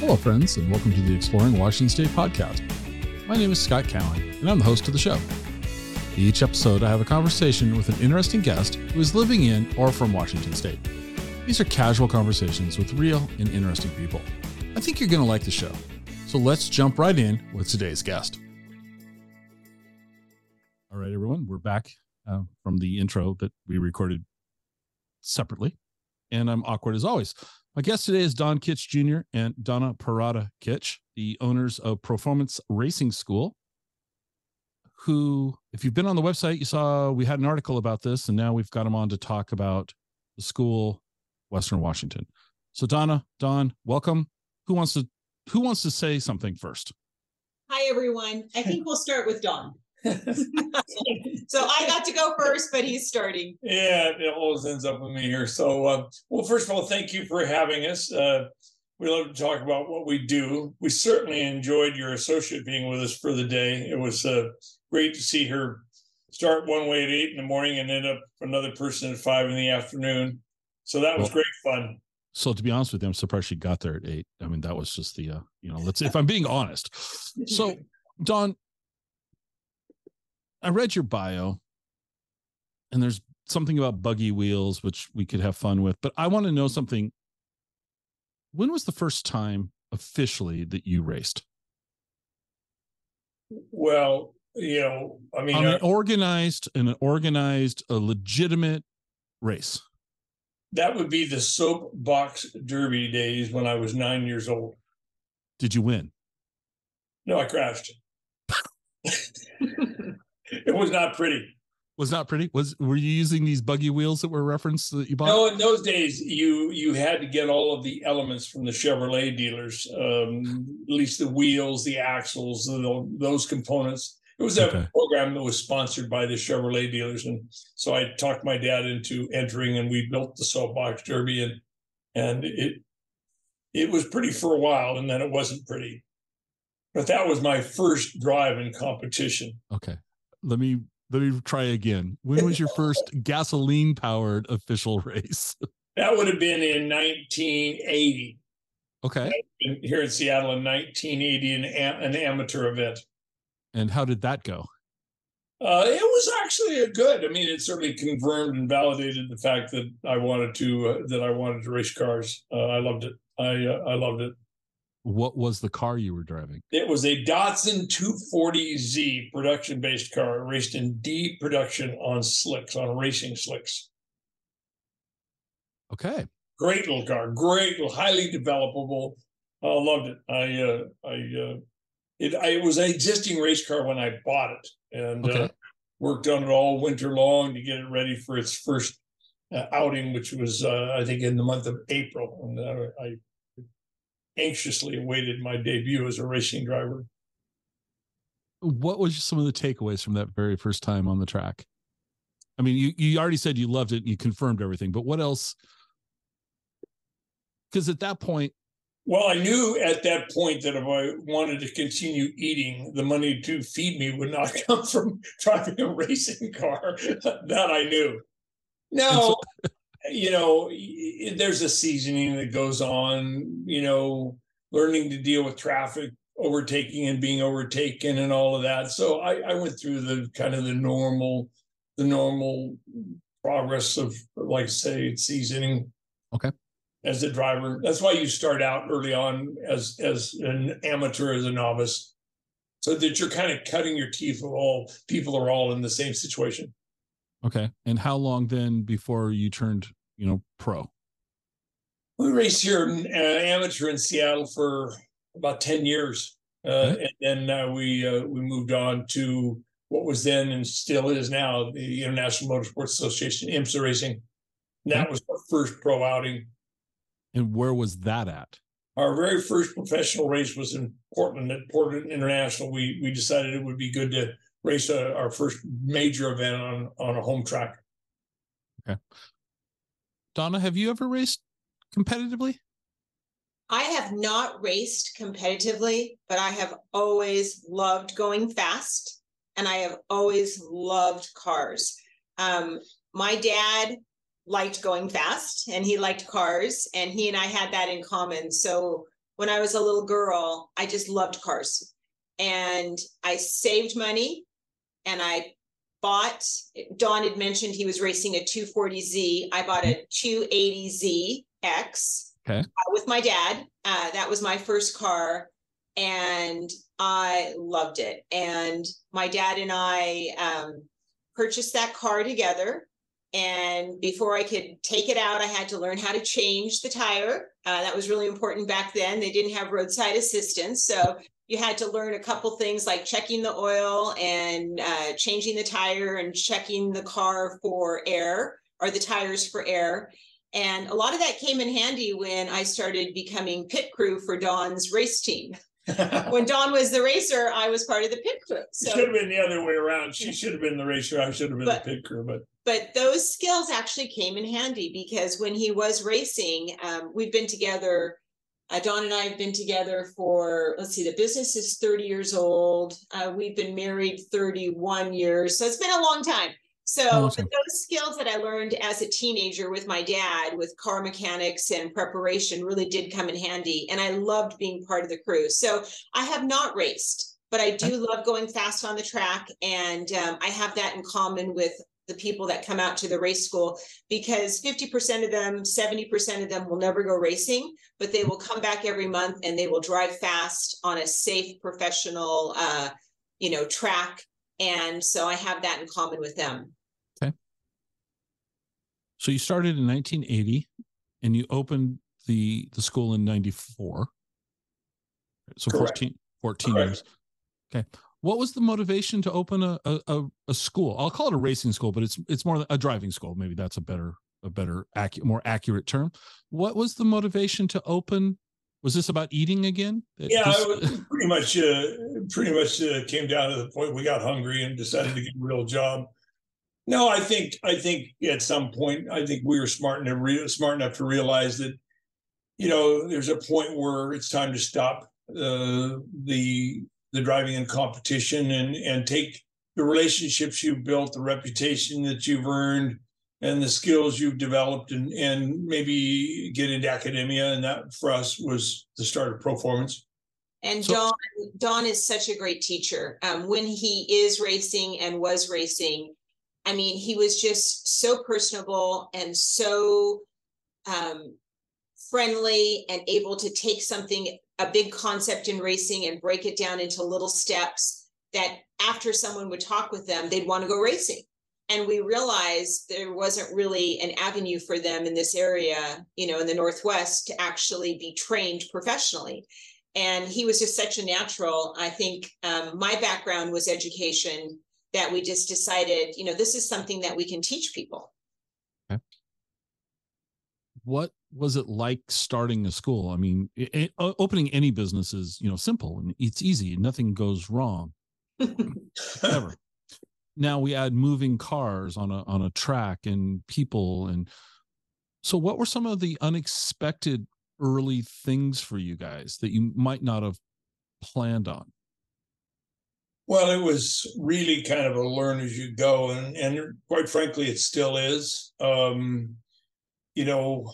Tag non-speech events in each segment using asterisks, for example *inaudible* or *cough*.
Hello, friends, and welcome to the Exploring Washington State podcast. My name is Scott Cowan, and I'm the host of the show. Each episode, I have a conversation with an interesting guest who is living in or from Washington State. These are casual conversations with real and interesting people. I think you're going to like the show. So let's jump right in with today's guest. All right, everyone, we're back uh, from the intro that we recorded separately, and I'm awkward as always. My guest today is Don Kitch Jr. and Donna Parada Kitch, the owners of ProFormance Racing School. Who, if you've been on the website, you saw we had an article about this, and now we've got them on to talk about the school, Western Washington. So, Donna, Don, welcome. Who wants to Who wants to say something first? Hi, everyone. I think we'll start with Don. *laughs* so I got to go first, but he's starting. Yeah, it always ends up with me here. So, uh, well, first of all, thank you for having us. Uh, we love to talk about what we do. We certainly enjoyed your associate being with us for the day. It was uh, great to see her start one way at eight in the morning and end up another person at five in the afternoon. So that was well, great fun. So to be honest with you, I'm surprised she got there at eight. I mean, that was just the, uh, you know, let's if I'm being honest. So, Don, I read your bio, and there's something about buggy wheels which we could have fun with, but I want to know something. When was the first time officially that you raced? Well, you know, I mean, on an uh, organized and an organized, a legitimate race. That would be the soapbox derby days when I was nine years old. Did you win? No, I crashed. *laughs* *laughs* it was not pretty. Was not pretty. Was were you using these buggy wheels that were referenced that you bought? No, in those days you you had to get all of the elements from the Chevrolet dealers, um, at least the wheels, the axles, the, those components. It was a okay. program that was sponsored by the Chevrolet dealers, and so I talked my dad into entering, and we built the soapbox derby, and and it it was pretty for a while, and then it wasn't pretty. But that was my first drive in competition. Okay let me let me try again. When was your *laughs* first gasoline powered official race? *laughs* That would have been in 1980. Okay. Here in Seattle in 1980, an, an amateur event. And how did that go? Uh, it was actually a good. I mean, it certainly confirmed and validated the fact that I wanted to uh, that I wanted to race cars. Uh, I loved it. I uh, I loved it. What was the car you were driving? It was a Datsun 240Z production based car, raced in D production on slicks, on racing slicks. Okay. Great little car, great, highly developable. I uh, loved it. I, uh, I, uh, it, I, it was an existing race car when I bought it, and uh, okay. worked on it all winter long to get it ready for its first uh, outing, which was uh, I think in the month of April. And I anxiously awaited my debut as a racing driver. What was some of the takeaways from that very first time on the track? I mean, you, you already said you loved it and you confirmed everything, but what else? Because at that point, well, I knew at that point that if I wanted to continue eating, the money to feed me would not *laughs* come from driving a racing car. *laughs* that I knew. No, you know, there's a seasoning that goes on, you know, learning to deal with traffic, overtaking and being overtaken and all of that. So I, I went through the kind of the normal, the normal progress of like say seasoning. Okay. As a driver. That's why you start out early on as as an amateur, as a novice. So that you're kind of cutting your teeth with all people are all in the same situation. Okay. And how long then before you turned, you know, pro? We raced here uh, amateur in Seattle for about 10 years. Uh, okay. And then uh, we uh, we moved on to what was then and still is now the International Motorsports Association, IMSA Racing. And that was our first pro outing. And where was that at? Our very first professional race was in Portland at Portland International. We we decided it would be good to race a, our first major event on on a home track. Okay. Donna, have you ever raced competitively? I have not raced competitively, but I have always loved going fast and I have always loved cars. Um, my dad liked going fast and he liked cars, and he and I had that in common. So when I was a little girl, I just loved cars. And I saved money and I bought, Don had mentioned he was racing a 240Z. I bought a 280ZX Okay. uh, with my dad. Uh, that was my first car. And I loved it. And my dad and I um, purchased that car together. And before I could take it out, I had to learn how to change the tire. Uh, that was really important back then. They didn't have roadside assistance. So you had to learn a couple things like checking the oil and uh, changing the tire and checking the car for air or the tires for air. And a lot of that came in handy when I started becoming pit crew for Don's race team. *laughs* when Don was the racer, I was part of the pit crew. It So should have been the other way around. She should have been the racer. I should have been But- the pit crew. But but those skills actually came in handy because when he was racing, um, we've been together. Uh, Don and I have been together for, let's see, the business is 30 years old. Uh, we've been married 31 years. So it's been a long time. So time. those skills that I learned as a teenager with my dad, with car mechanics and preparation, really did come in handy. And I loved being part of the crew. So I have not raced, but I do love going fast on the track. And um, I have that in common with the people that come out to the race school because 50% of them, 70% of them will never go racing, but they will come back every month and they will drive fast on a safe, professional, uh, you know, track. And so I have that in common with them. Okay. So you started in 1980 and you opened the the school in 94. So Correct. 14, 14 Correct. years. Okay. What was the motivation to open a, a a school? I'll call it a racing school, but it's it's more a driving school. Maybe that's a better a better more accurate term. What was the motivation to open? Was this about eating again? It yeah, just- was pretty much uh, pretty much uh, came down to the point we got hungry and decided to get a real job. No, I think I think at some point I think we were smart enough re- smart enough to realize that you know there's a point where it's time to stop uh, the the driving and competition and and take the relationships you've built, the reputation that you've earned, and the skills you've developed, and and maybe get into academia. And that for us was the start of ProFormance. And So- Don, Don is such a great teacher. Um, when he is racing and was racing, I mean, he was just so personable and so um, friendly and able to take something, a big concept in racing, and break it down into little steps that after someone would talk with them, they'd want to go racing. And we realized there wasn't really an avenue for them in this area, you know, in the Northwest to actually be trained professionally and he was just such a natural i think um, my background was education that we just decided you know this is something that we can teach people Okay. what was it like starting a school? I mean, i- i- o- opening any business is you know simple and it's easy. Nothing goes wrong *laughs* ever. now we add moving cars on a on a track and people and so what were some of the unexpected early things for you guys that you might not have planned on? Well, it was really kind of a learn as you go, and and quite frankly, it still is. Um, you know,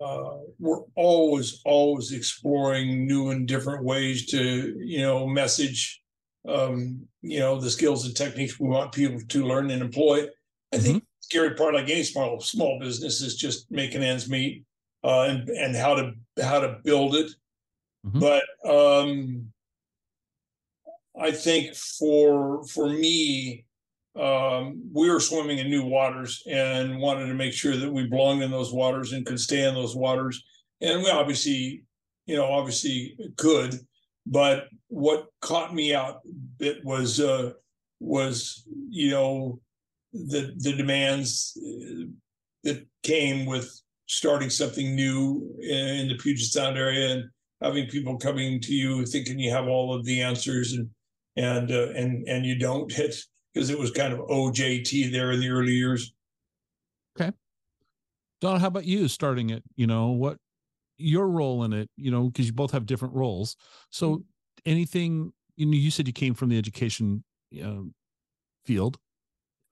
uh, we're always always exploring new and different ways to you know message, um, you know, the skills and techniques we want people to learn and employ. I think the scary part, like any small small business, is just making ends meet, uh, and and how to how to build it. Mhm. But um, I think for for me, um, we were swimming in new waters and wanted to make sure that we belonged in those waters and could stay in those waters. And we obviously, you know, obviously could. But what caught me out bit was uh, was you know the the demands uh, that came with starting something new in the Puget Sound area and having people coming to you thinking you have all of the answers and and uh, and and you don't hit because it was kind of OJT there in the early years. Okay. Don, how about you starting it? You know, what your role in it, you know, because you both have different roles. So anything, you know, you said you came from the education um, field.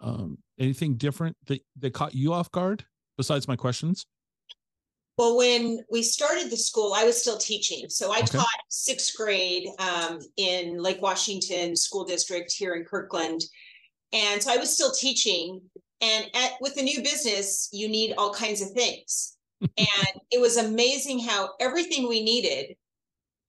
Um, anything different that, that caught you off guard besides my questions? Well, when we started the school, I was still teaching. So I Okay. taught sixth grade um, in Lake Washington School District here in Kirkland. And so I was still teaching. And at with the new business, you need all kinds of things. *laughs* and it was amazing how everything we needed,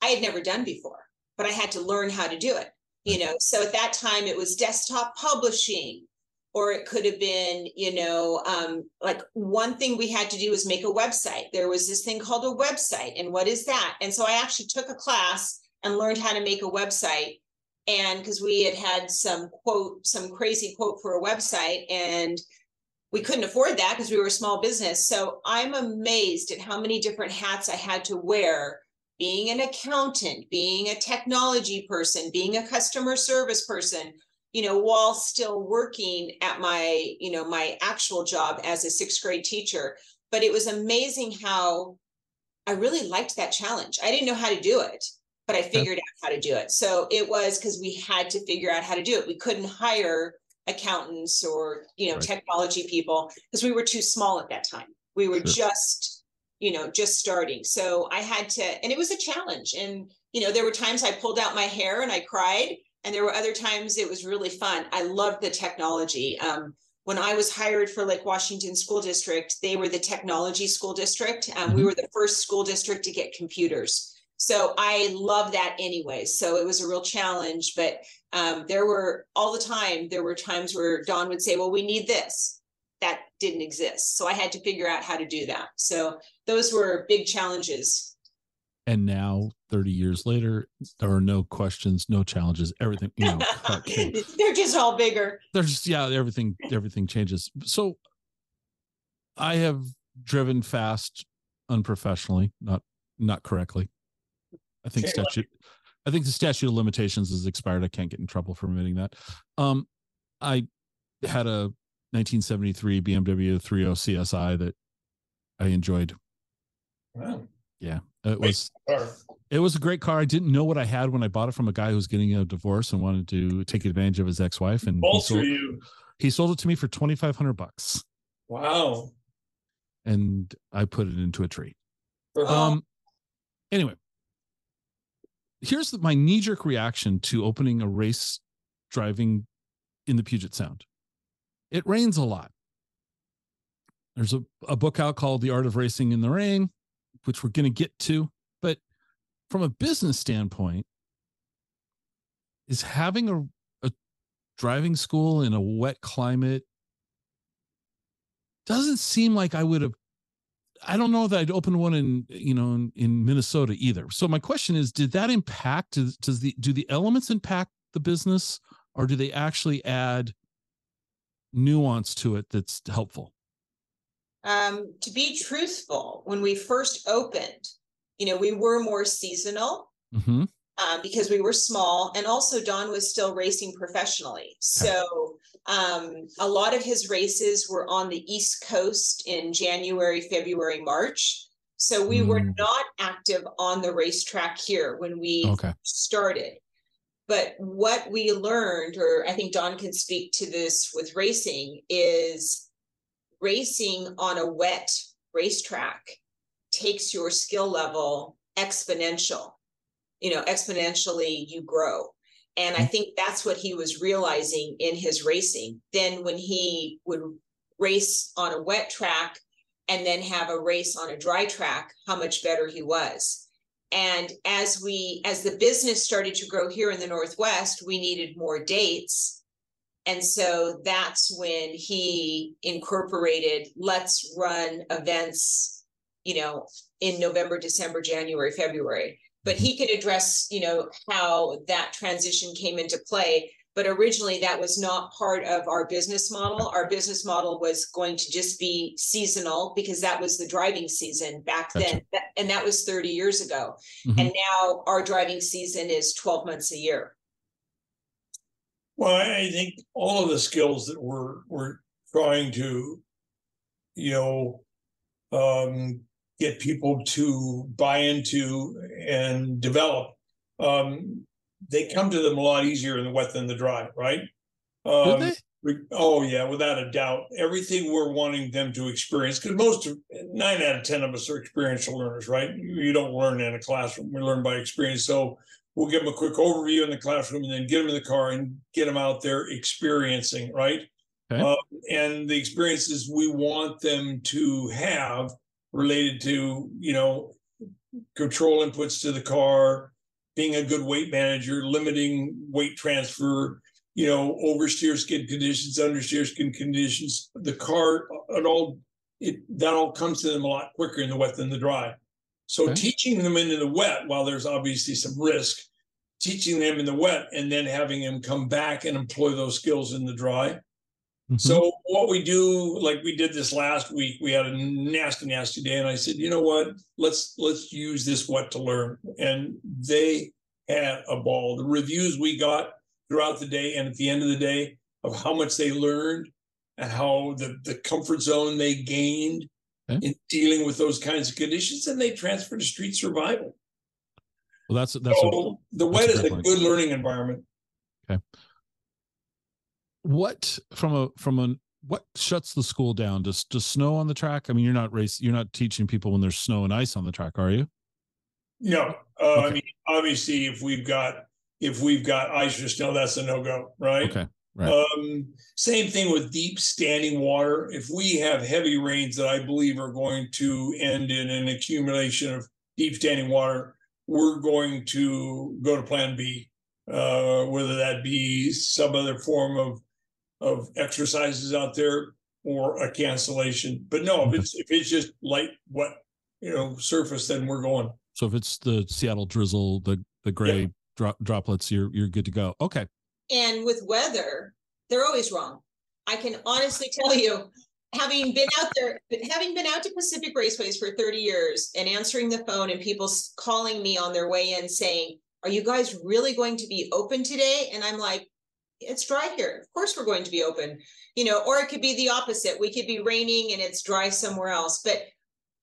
I had never done before, but I had to learn how to do it. You know, so at that time it was desktop publishing, or it could have been you know um, like one thing we had to do was make a website there was this thing called a website and what is that and so i actually took a class and learned how to make a website and because we had had some quote some crazy quote for a website and we couldn't afford that because we were a small business so i'm amazed at how many different hats i had to wear being an accountant being a technology person being a customer service person you know, while still working at my, you know, my actual job as a sixth grade teacher. But it was amazing how I really liked that challenge. I didn't know how to do it, but I figured out how to do it. So it was because we had to figure out how to do it. We couldn't hire accountants or, you know, Right. technology people because we were too small at that time. We were Sure. just, you know, just starting. So I had to, and it was a challenge. And, you know, there were times I pulled out my hair and I cried and there were other times it was really fun. I loved the technology. Um, when I was hired for Lake Washington School District, they were the technology school district. Um, We Mhm. were the first school district to get computers. So I love that anyway. So it was a real challenge, but um, there were all the time, there were times where Don would say, well, we need this. That didn't exist. So I had to figure out how to do that. So those were big challenges. And now, 30 years later, there are no questions, no challenges, everything, you know. *laughs* They're just all bigger. they're just yeah everything everything changes so i have driven fast unprofessionally not not correctly i think statute i think the statute of limitations is expired i can't get in trouble for admitting that um i had a 1973 bmw 30 csi that i enjoyed Wow. Yeah, it was it was a great car i didn't know what i had when i bought it from a guy who was getting a divorce and wanted to take advantage of his ex-wife and he sold, you. he sold it to me for 2500 bucks Wow. and I put it into a tree. Oh. Um anyway, here's the, my knee jerk reaction to opening a race driving in the Puget Sound. It rains a lot. There's a, a book out called The Art of Racing in the Rain, which we're going to get to. But from a business standpoint, is having a, a driving school in a wet climate doesn't seem like I would have I don't know that I'd open one in you know in, in Minnesota either. So my question is, did that impact? Does, does the do the elements impact the business, or do they actually add nuance to it that's helpful? Um, to be truthful, when we first opened, you know, we were more seasonal hmm uh, because we were small, and also Don was still racing professionally. So um, a lot of his races were on the East Coast in January, February, March. So we were Mm. not active on the racetrack here when we Okay. started. But what we learned, or I think Don can speak to this with racing, is racing on a wet racetrack takes your skill level exponential. You know, exponentially you grow. And I mm-hmm. think that's what he was realizing in his racing. Then when he would race on a wet track and then have a race on a dry track, how much better he was. And as we, as the business started to grow here in the Northwest, we needed more dates. And so that's when he incorporated, let's run events, you know, in November, December, January, February. But he could address, you know, how that transition came into play. But originally that was not part of our business model. Our business model was going to just be seasonal because that was the driving season back Gotcha. then. That- And that was 30 years ago. Mhm. And now our driving season is 12 months a year. Well, I I think all of the skills that we're we're trying to, you know, um, get people to buy into and develop, um, they come to them a lot easier in the wet than the dry, right? Um, they? Oh yeah, without a doubt. Everything we're wanting them to experience, because most of nine out of ten of us are experiential learners, right? You don't learn in a classroom; we learn by experience. So we'll give them a quick overview in the classroom, and then get them in the car and get them out there experiencing, right? Okay. Uh, and the experiences we want them to have related to, you know, control inputs to the car, being a good weight manager, limiting weight transfer, you know, oversteer skid conditions, understeer skid conditions. The car, it all it that all comes to them a lot quicker in the wet than the dry. So okay. teaching them into the wet, while there's obviously some risk, teaching them in the wet and then having them come back and employ those skills in the dry. Mm-hmm. So what we do, like we did this last week, we had a nasty, nasty day, and I said, you know what? Let's let's use this wet to learn. And they had a ball. The reviews we got throughout the day and at the end of the day of how much they learned and how the, the comfort zone they gained okay. in dealing with those kinds of conditions and they transferred to street survival well that's that's so a, the wet is a good learning environment okay what from a from a what shuts the school down does does snow on the track i mean you're not race you're not teaching people when there's snow and ice on the track are you no uh, okay. i mean obviously if we've got if we've got ice or snow, that's a no go, right? Okay. Right. Um, same thing with deep standing water. If we have heavy rains that I believe are going to end in an accumulation of deep standing water, we're going to go to plan B, uh, whether that be some other form of of exercises out there or a cancellation. But no, if mm-hmm. it's if it's just light, wet, you know, surface, then we're going. So if it's the Seattle drizzle, the the gray yeah drop, droplets, you're you're good to go. Okay. And with weather, they're always wrong. I can honestly tell you, having been out there, having been out to Pacific Raceways for 30 years and answering the phone and people calling me on their way in saying, Are you guys really going to be open today? And I'm like, It's dry here. Of course, we're going to be open. You know, or it could be the opposite. We could be raining and it's dry somewhere else. But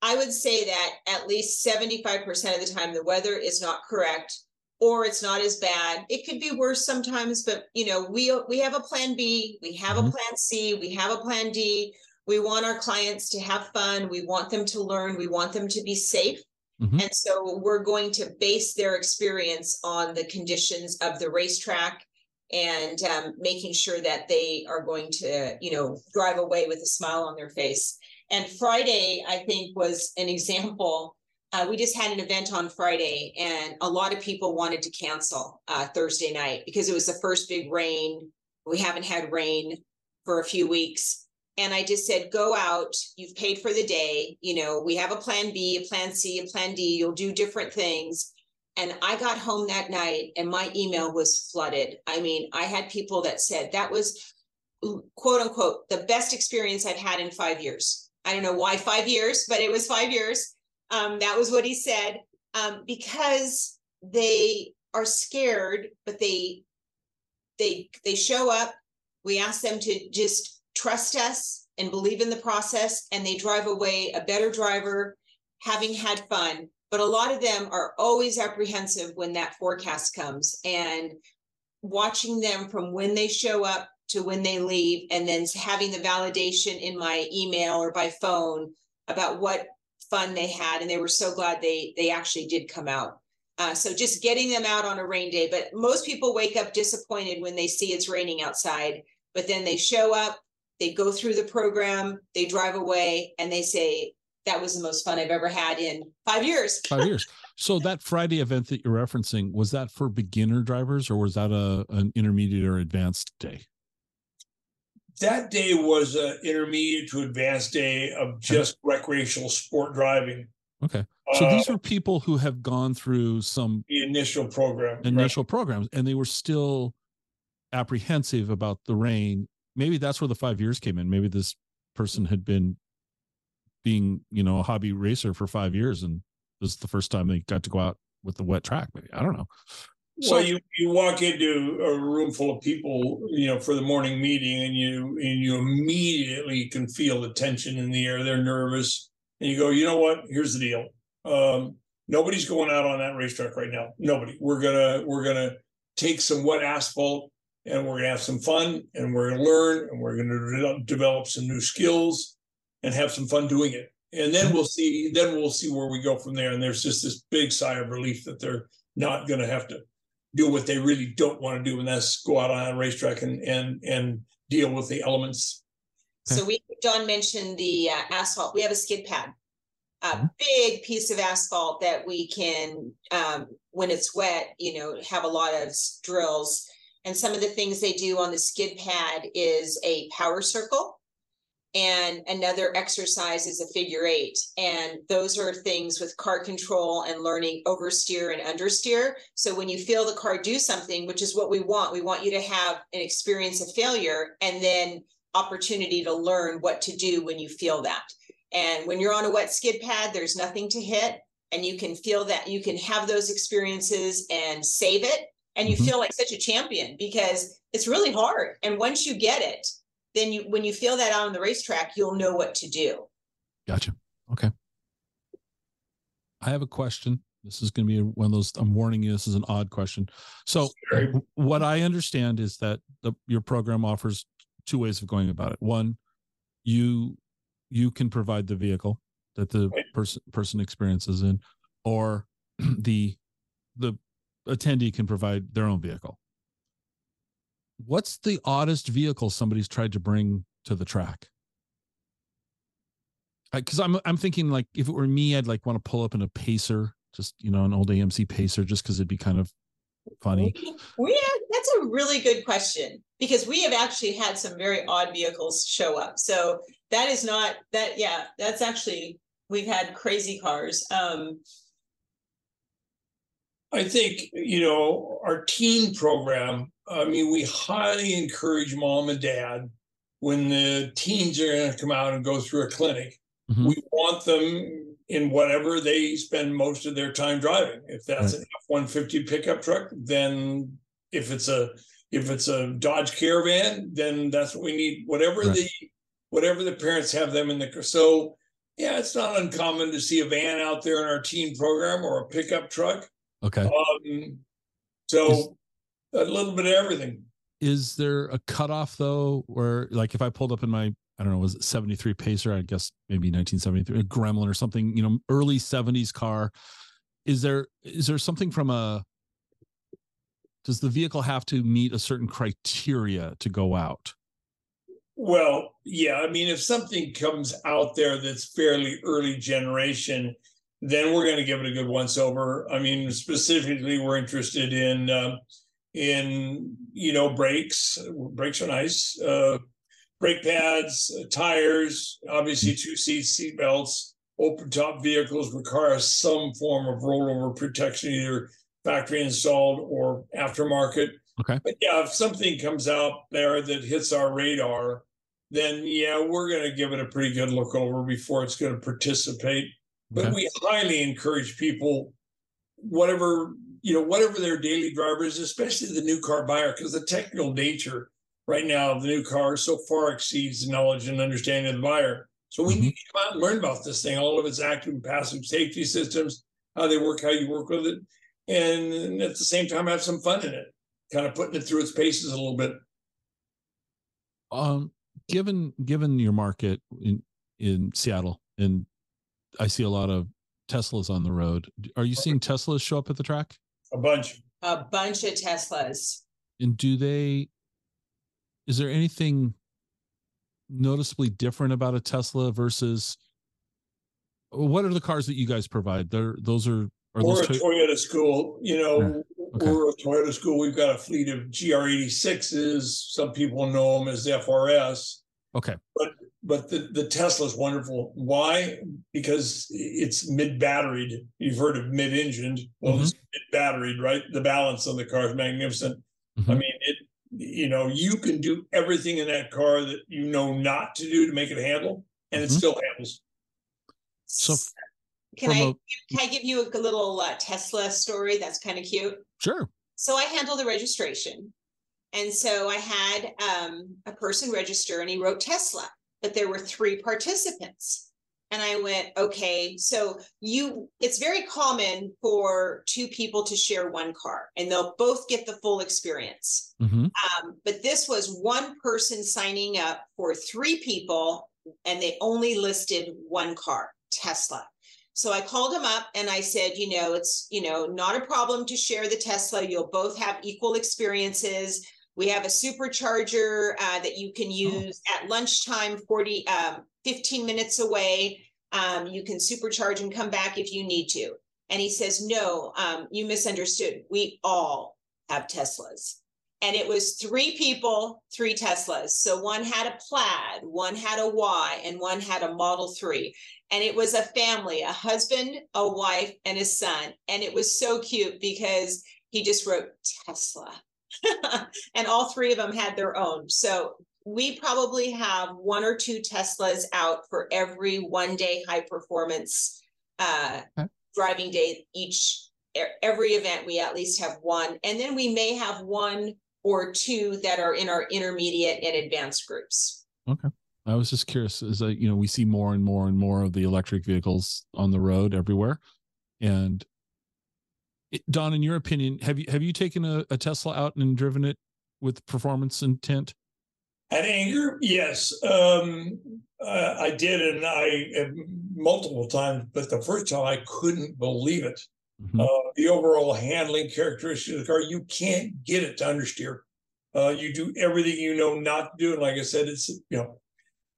I would say that at least 75% of the time, the weather is not correct or it's not as bad. It could be worse sometimes, but you know, we we have a plan B, we have mm-hmm. a plan C, we have a plan D. We want our clients to have fun, we want them to learn, we want them to be safe. Mm-hmm. And so we're going to base their experience on the conditions of the racetrack and um, making sure that they are going to, you know, drive away with a smile on their face. And Friday, I think, was an example uh, we just had an event on Friday, and a lot of people wanted to cancel uh, Thursday night because it was the first big rain. We haven't had rain for a few weeks. And I just said, go out. You've paid for the day. You know, we have a plan B, a plan C, a plan D. You'll do different things. And I got home that night and my email was flooded. I mean, I had people that said that was quote unquote the best experience I've had in five years. I don't know why five years, but it was five years um, that was what he said. Um, because they are scared, but they they they show up. We ask them to just trust us and believe in the process, and they drive away a better driver, having had fun. But a lot of them are always apprehensive when that forecast comes, and watching them from when they show up to when they leave, and then having the validation in my email or by phone about what fun they had. And they were so glad they they actually did come out. Uh, so just getting them out on a rain day but most people wake up disappointed when they see it's raining outside but then they show up they go through the program they drive away and they say that was the most fun i've ever had in five years five *laughs* years so that friday event that you're referencing was that for beginner drivers or was that a an intermediate or advanced day that day was an intermediate to advanced day of just okay. recreational sport driving. Okay. So uh, these are people who have gone through some the initial program, initial right. programs, and they were still apprehensive about the rain. Maybe that's where the five years came in. Maybe this person had been being, you know, a hobby racer for five years, and this is the first time they got to go out with the wet track. Maybe I don't know. So you, you walk into a room full of people, you know, for the morning meeting, and you and you immediately can feel the tension in the air. They're nervous, and you go, you know what? Here's the deal. Um, nobody's going out on that racetrack right now. Nobody. We're gonna we're gonna take some wet asphalt and we're going to have some fun and we're going to learn and we're going to develop some new skills and have some fun doing it. And then we'll see then we'll see where we go from there. And there's just this big sigh of relief that they're not going to have to do what they really don't want to do and that's go out on a racetrack and and and deal with the elements. So we don mentioned the uh, asphalt. We have a skid pad a mm-hmm. big piece of asphalt that we can um, when it's wet you know have a lot of drills. And some of the things they do on the skid pad is a power circle and another exercise is a figure eight. And those are things with car control and learning oversteer and understeer. So when you feel the car do something, which is what we want, we want you to have an experience of failure and then opportunity to learn what to do when you feel that. And when you're on a wet skid pad, there's nothing to hit. And you can feel that you can have those experiences and save it. And you mm-hmm. feel like such a champion because it's really hard. And once you get it, then you when you feel that out on the racetrack, you'll know what to do. Gotcha. Okay. I have a question. This is going to be one of those. I'm warning you. This is an odd question. So, sure. what I understand is that the, your program offers two ways of going about it. One, you you can provide the vehicle that the person person experiences in, or *clears throat* the the attendee can provide their own vehicle what's the oddest vehicle somebody's tried to bring to the track? Because I'm I'm thinking like if it were me, I'd like want to pull up in a pacer, just you know, an old AMC pacer, just because it'd be kind of funny. We have, that's a really good question because we have actually had some very odd vehicles show up. So that is not that. Yeah, that's actually we've had crazy cars. Um, I think you know our teen program I mean, we highly encourage mom and dad when the teens are going to come out and go through a clinic. Mm-hmm. We want them in whatever they spend most of their time driving. If that's right. an F one fifty pickup truck, then if it's a if it's a Dodge Caravan, then that's what we need. Whatever right. the whatever the parents have them in the so yeah, it's not uncommon to see a van out there in our teen program or a pickup truck. Okay. Um, so a little bit of everything. Is there a cutoff though, where like if I pulled up in my I don't know, was it 73 Pacer? I guess maybe 1973, a Gremlin or something, you know, early 70s car. Is there is there something from a does the vehicle have to meet a certain criteria to go out? Well, yeah. I mean, if something comes out there that's fairly early generation, then we're going to give it a good once over. I mean, specifically, we're interested in uh, in you know brakes. Brakes are nice. Uh, brake pads, tires, obviously two seat seat belts. Open top vehicles require some form of rollover protection, either factory installed or aftermarket. Okay. But yeah, if something comes out there that hits our radar, then yeah, we're going to give it a pretty good look over before it's going to participate. But okay. we highly encourage people, whatever you know, whatever their daily driver is, especially the new car buyer, because the technical nature right now of the new car so far exceeds the knowledge and understanding of the buyer. So we mm-hmm. need to come out and learn about this thing, all of its active and passive safety systems, how they work, how you work with it, and at the same time have some fun in it, kind of putting it through its paces a little bit. Um, given given your market in in Seattle, and I see a lot of Teslas on the road. Are you seeing Teslas show up at the track? A bunch. A bunch of Teslas. And do they, is there anything noticeably different about a Tesla versus what are the cars that you guys provide? They're, those are, are we're those a Toyota school, you know, yeah. okay. we're a Toyota school. We've got a fleet of GR86s. Some people know them as the FRS. Okay. But but the, the Tesla is wonderful. Why? Because it's mid batteried. You've heard of mid engined. Well, mm-hmm. it's mid batteried, right? The balance on the car is magnificent. Mm-hmm. I mean, it. You know, you can do everything in that car that you know not to do to make it handle, and mm-hmm. it still handles. So, can I a, can I give you a little uh, Tesla story? That's kind of cute. Sure. So I handle the registration, and so I had um, a person register, and he wrote Tesla but there were three participants. And I went, okay, so you, it's very common for two people to share one car and they'll both get the full experience. Mhm. Um, but this was one person signing up for three people and they only listed one car, Tesla. So I called him up and I said, you know, it's, you know, not a problem to share the Tesla. You'll both have equal experiences. We have a supercharger uh, that you can use at lunchtime, 40, um, 15 minutes away. Um, you can supercharge and come back if you need to. And he says, no, um, you misunderstood. We all have Teslas. And it was three people, three Teslas. So one had a plaid, one had a Y, and one had a Model 3. And it was a family, a husband, a wife, and a son. And it was so cute because he just wrote Tesla. *laughs* and all three of them had their own. So we probably have one or two Teslas out for every one day high performance uh, Okay. driving day each every event we at least have one and then we may have one or two that are in our intermediate and advanced groups okay I was just curious, is that you know we see more and more and more of the electric vehicles on the road everywhere, and Don, in your opinion, have you have you taken a, a Tesla out and driven it with performance intent? At anger, yes, um, uh, I did, and I multiple times. But the first time, I couldn't believe it. Mhm. Uh, the overall handling characteristics of the car, you can't get it to understeer. Uh, you do everything you know not to do, and like I said, it's you know,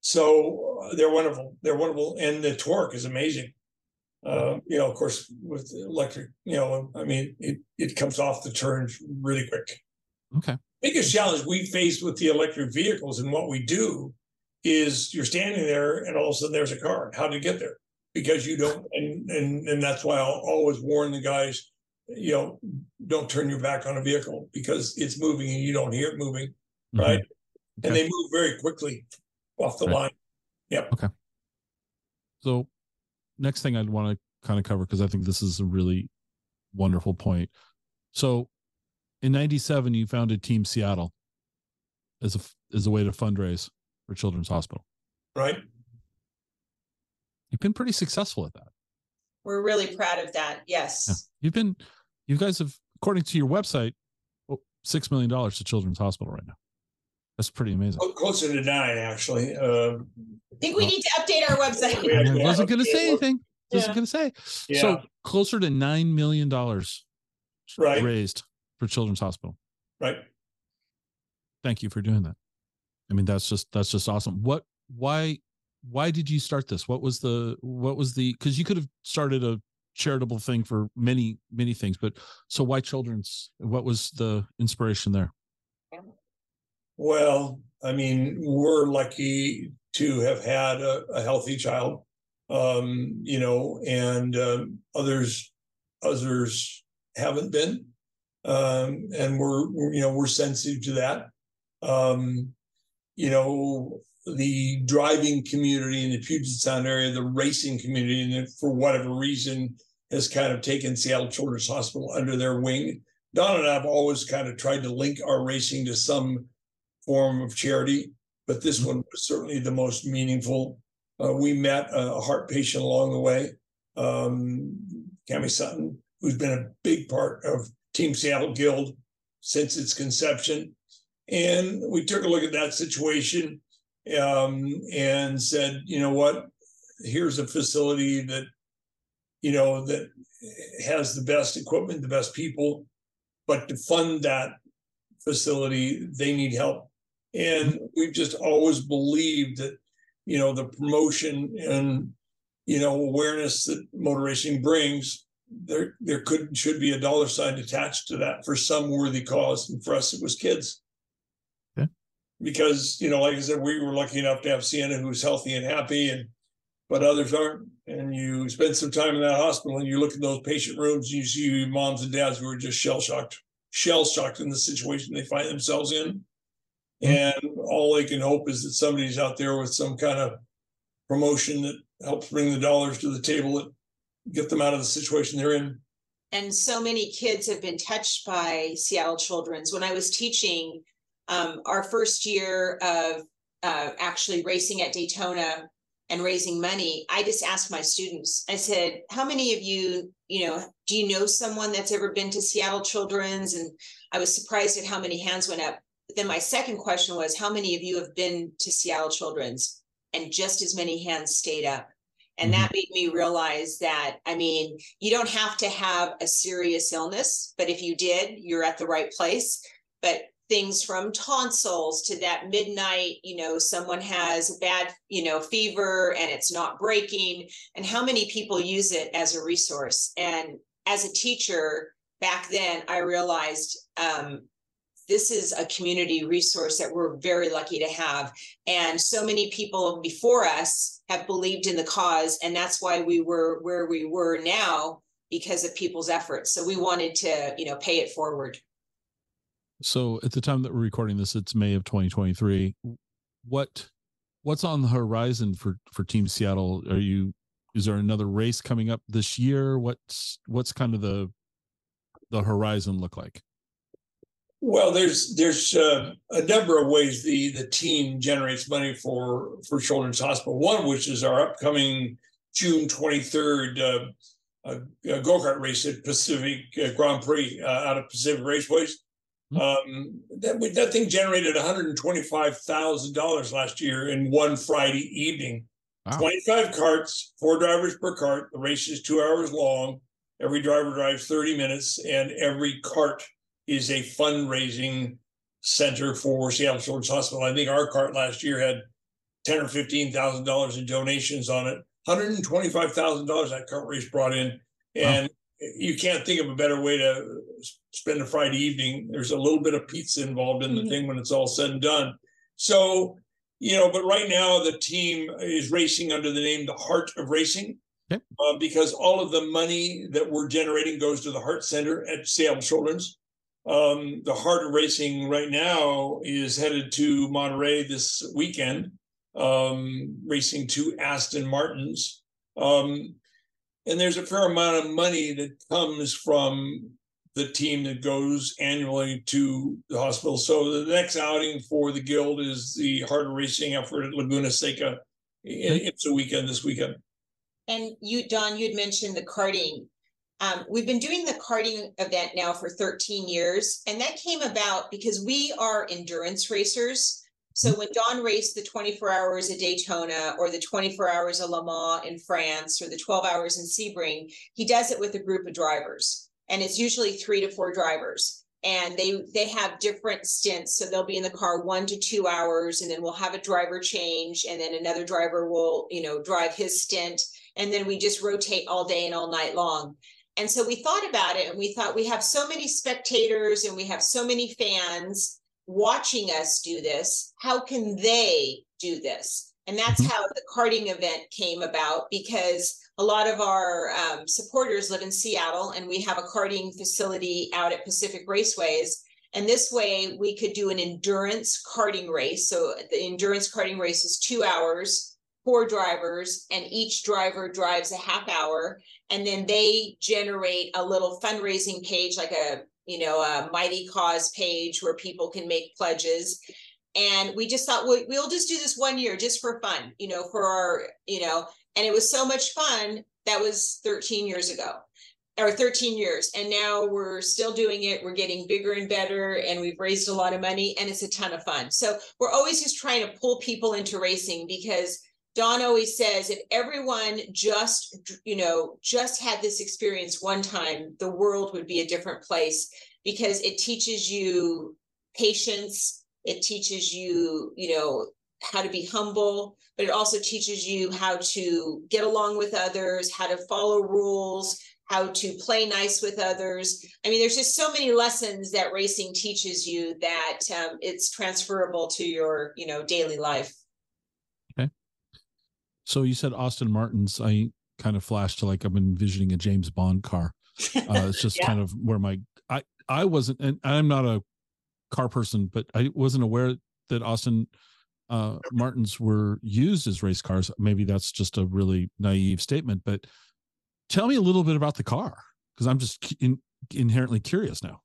so uh, they're wonderful. They're wonderful, and the torque is amazing. Uh, you know, of course, with electric, you know, I mean, it it comes off the turns really quick Okay, biggest challenge we face with the electric vehicles and what we do is you're standing there and all of a sudden there's a car. How do you get there? Because you don't, and and and that's why I'll always warn the guys, you know, don't turn your back on a vehicle because it's moving and you don't hear it moving, Mhm. right? Okay. And they move very quickly off the Right. line. Yep. Okay. So, next thing I'd want to kind of cover because I think this is a really wonderful point. So, in '97, you founded Team Seattle as a f- as a way to fundraise for Children's Hospital. Right? You've been pretty successful at that. we're really proud of that yes Yeah. You've been, you guys have, according to your website, oh, six million dollars to Children's Hospital right now. That's pretty amazing. Closer to nine, actually. Uh, i think we need to update our website *laughs* Yeah, I yeah, wasn't going to say well, anything. Wasn't going to say. yeah. So closer to nine million dollars right. raised for Children's Hospital. Right. Thank you for doing that. I mean, that's just that's just awesome. What? Why? Why did you start this? What was the? What was the? Because you could have started a charitable thing for many many things, but so why children's? What was the inspiration there? Well, I mean, we're lucky to have had a, a healthy child, um, you know, and um, others others haven't been, um, and we're, we're you know we're sensitive to that. Um, you know, the driving community in the Puget Sound area, the racing community, and for whatever reason, has kind of taken Seattle Children's Hospital under their wing. Don and I have always kind of tried to link our racing to some form of charity, but this Mhm. one was certainly the most meaningful. Uh, we met a heart patient along the way, um, Cami Sutton, who's been a big part of Team Seattle Guild since its conception. And we took a look at that situation um, and said, you know what? Here's a facility that, you know, that has the best equipment, the best people, but to fund that facility, they need help. And mm-hmm. we've just always believed that, you know, the promotion and, you know, awareness that motor racing brings, there there could should be a dollar sign attached to that for some worthy cause. And for us, it was kids. Yeah. Because, you know, like I said, we were lucky enough to have Sienna who's healthy and happy and but others aren't. And you spend some time in that hospital and you look at those patient rooms, and you see moms and dads who are just shell shocked, shell shocked in the situation they find themselves in. And all they can hope is that somebody's out there with some kind of promotion that helps bring the dollars to the table that get them out of the situation they're in. and so many kids have been touched by Seattle Children's. When I was teaching um, our first year of uh, actually racing at Daytona, and raising money, I just asked my students, I said, how many of you, you know, do you know someone that's ever been to Seattle Children's? And I was surprised at how many hands went up. But then my second question was, how many of you have been to Seattle Children's? And just as many hands stayed up. And mm-hmm. that made me realize that, I mean, you don't have to have a serious illness, but if you did, you're at the right place. But things from tonsils to that midnight, you know, someone has a bad, you know, fever and it's not breaking, and how many people use it as a resource. And as a teacher back then, I realized um, this is a community resource that we're very lucky to have. And so many people before us have believed in the cause. And that's why we were where we were now because of people's efforts. So we wanted to, you know, pay it forward. So at the time that we're recording this, it's May of 2023. What what's on the horizon for for Team Seattle? Are you is there another race coming up this year? What's what's kind of the the horizon look like? Well, there's there's uh, a number of ways the the team generates money for for Children's Hospital. One, which is our upcoming June 23rd uh, uh, go kart race at Pacific uh, Grand Prix uh, out of Pacific Raceways. Mm-hmm. Um, that that thing generated 125 thousand dollars last year in one Friday evening. Wow. 25 carts, four drivers per cart. The race is two hours long. Every driver drives 30 minutes, and every cart is a fundraising center for Seattle Children's Hospital. I think our cart last year had ten or fifteen thousand dollars in donations on it. Hundred and twenty-five thousand dollars that cart race brought in, and wow. you can't think of a better way to spend a Friday evening. There's a little bit of pizza involved in the mm-hmm. thing when it's all said and done. So, you know, but right now the team is racing under the name the Heart of Racing. Okay. Uh, because all of the money that we're generating goes to the Heart Center at Seattle Children's. Um, the heart of racing right now is headed two Monterey this weekend, um, racing to Aston Martins. Um, and there's a fair amount of money that comes from the team that goes annually to the hospital. So the next outing for the guild is the Heart of Racing effort at Laguna Seca. It's a weekend this weekend. And you, Don, you had mentioned the karting um, we've been doing the karting event now for 13 years, and that came about because we are endurance racers. So when Don raced the 24 hours of Daytona or the 24 hours of Le Mans in France or the 12 hours in Sebring, he does it with a group of drivers, and it's usually three to four drivers. And they they have different stints, so they'll be in the car one to two hours, and then we'll have a driver change, and then another driver will you know drive his stint, and then we just rotate all day and all night long. And so we thought about it and we thought we have so many spectators and we have so many fans watching us do this. How can they do this? And that's mm-hmm. how the karting event came about because a lot of our um, supporters live in Seattle and we have a karting facility out at Pacific Raceways. And this way we could do an endurance karting race. So the endurance karting race is two hours four drivers and each driver drives a half hour and then they generate a little fundraising page like a you know a mighty cause page where people can make pledges. And we just thought we'll, we'll just do this one year just for fun you know for our you know and it was so much fun that was 13 years ago or 13 years and now we're still doing it. We're getting bigger and better and we've raised a lot of money and it's a ton of fun. So we're always just trying to pull people into racing because Don always says if everyone just, you know, just had this experience one time, the world would be a different place because it teaches you patience. It teaches you, you know, how to be humble, but it also teaches you how to get along with others, how to follow rules, how to play nice with others. I mean, there's just so many lessons that racing teaches you that um, it's transferable to your, you know, daily life. So you said Aston Martin's. I kind of flashed to like I'm envisioning a James Bond car. Uh, it's *laughs* just yeah. kind of where my I I wasn't, and I'm not a car person, but I wasn't aware that Aston uh, Martins were used as race cars. Maybe that's just a really naive statement, but tell me a little bit about the car because I'm just in, inherently curious now.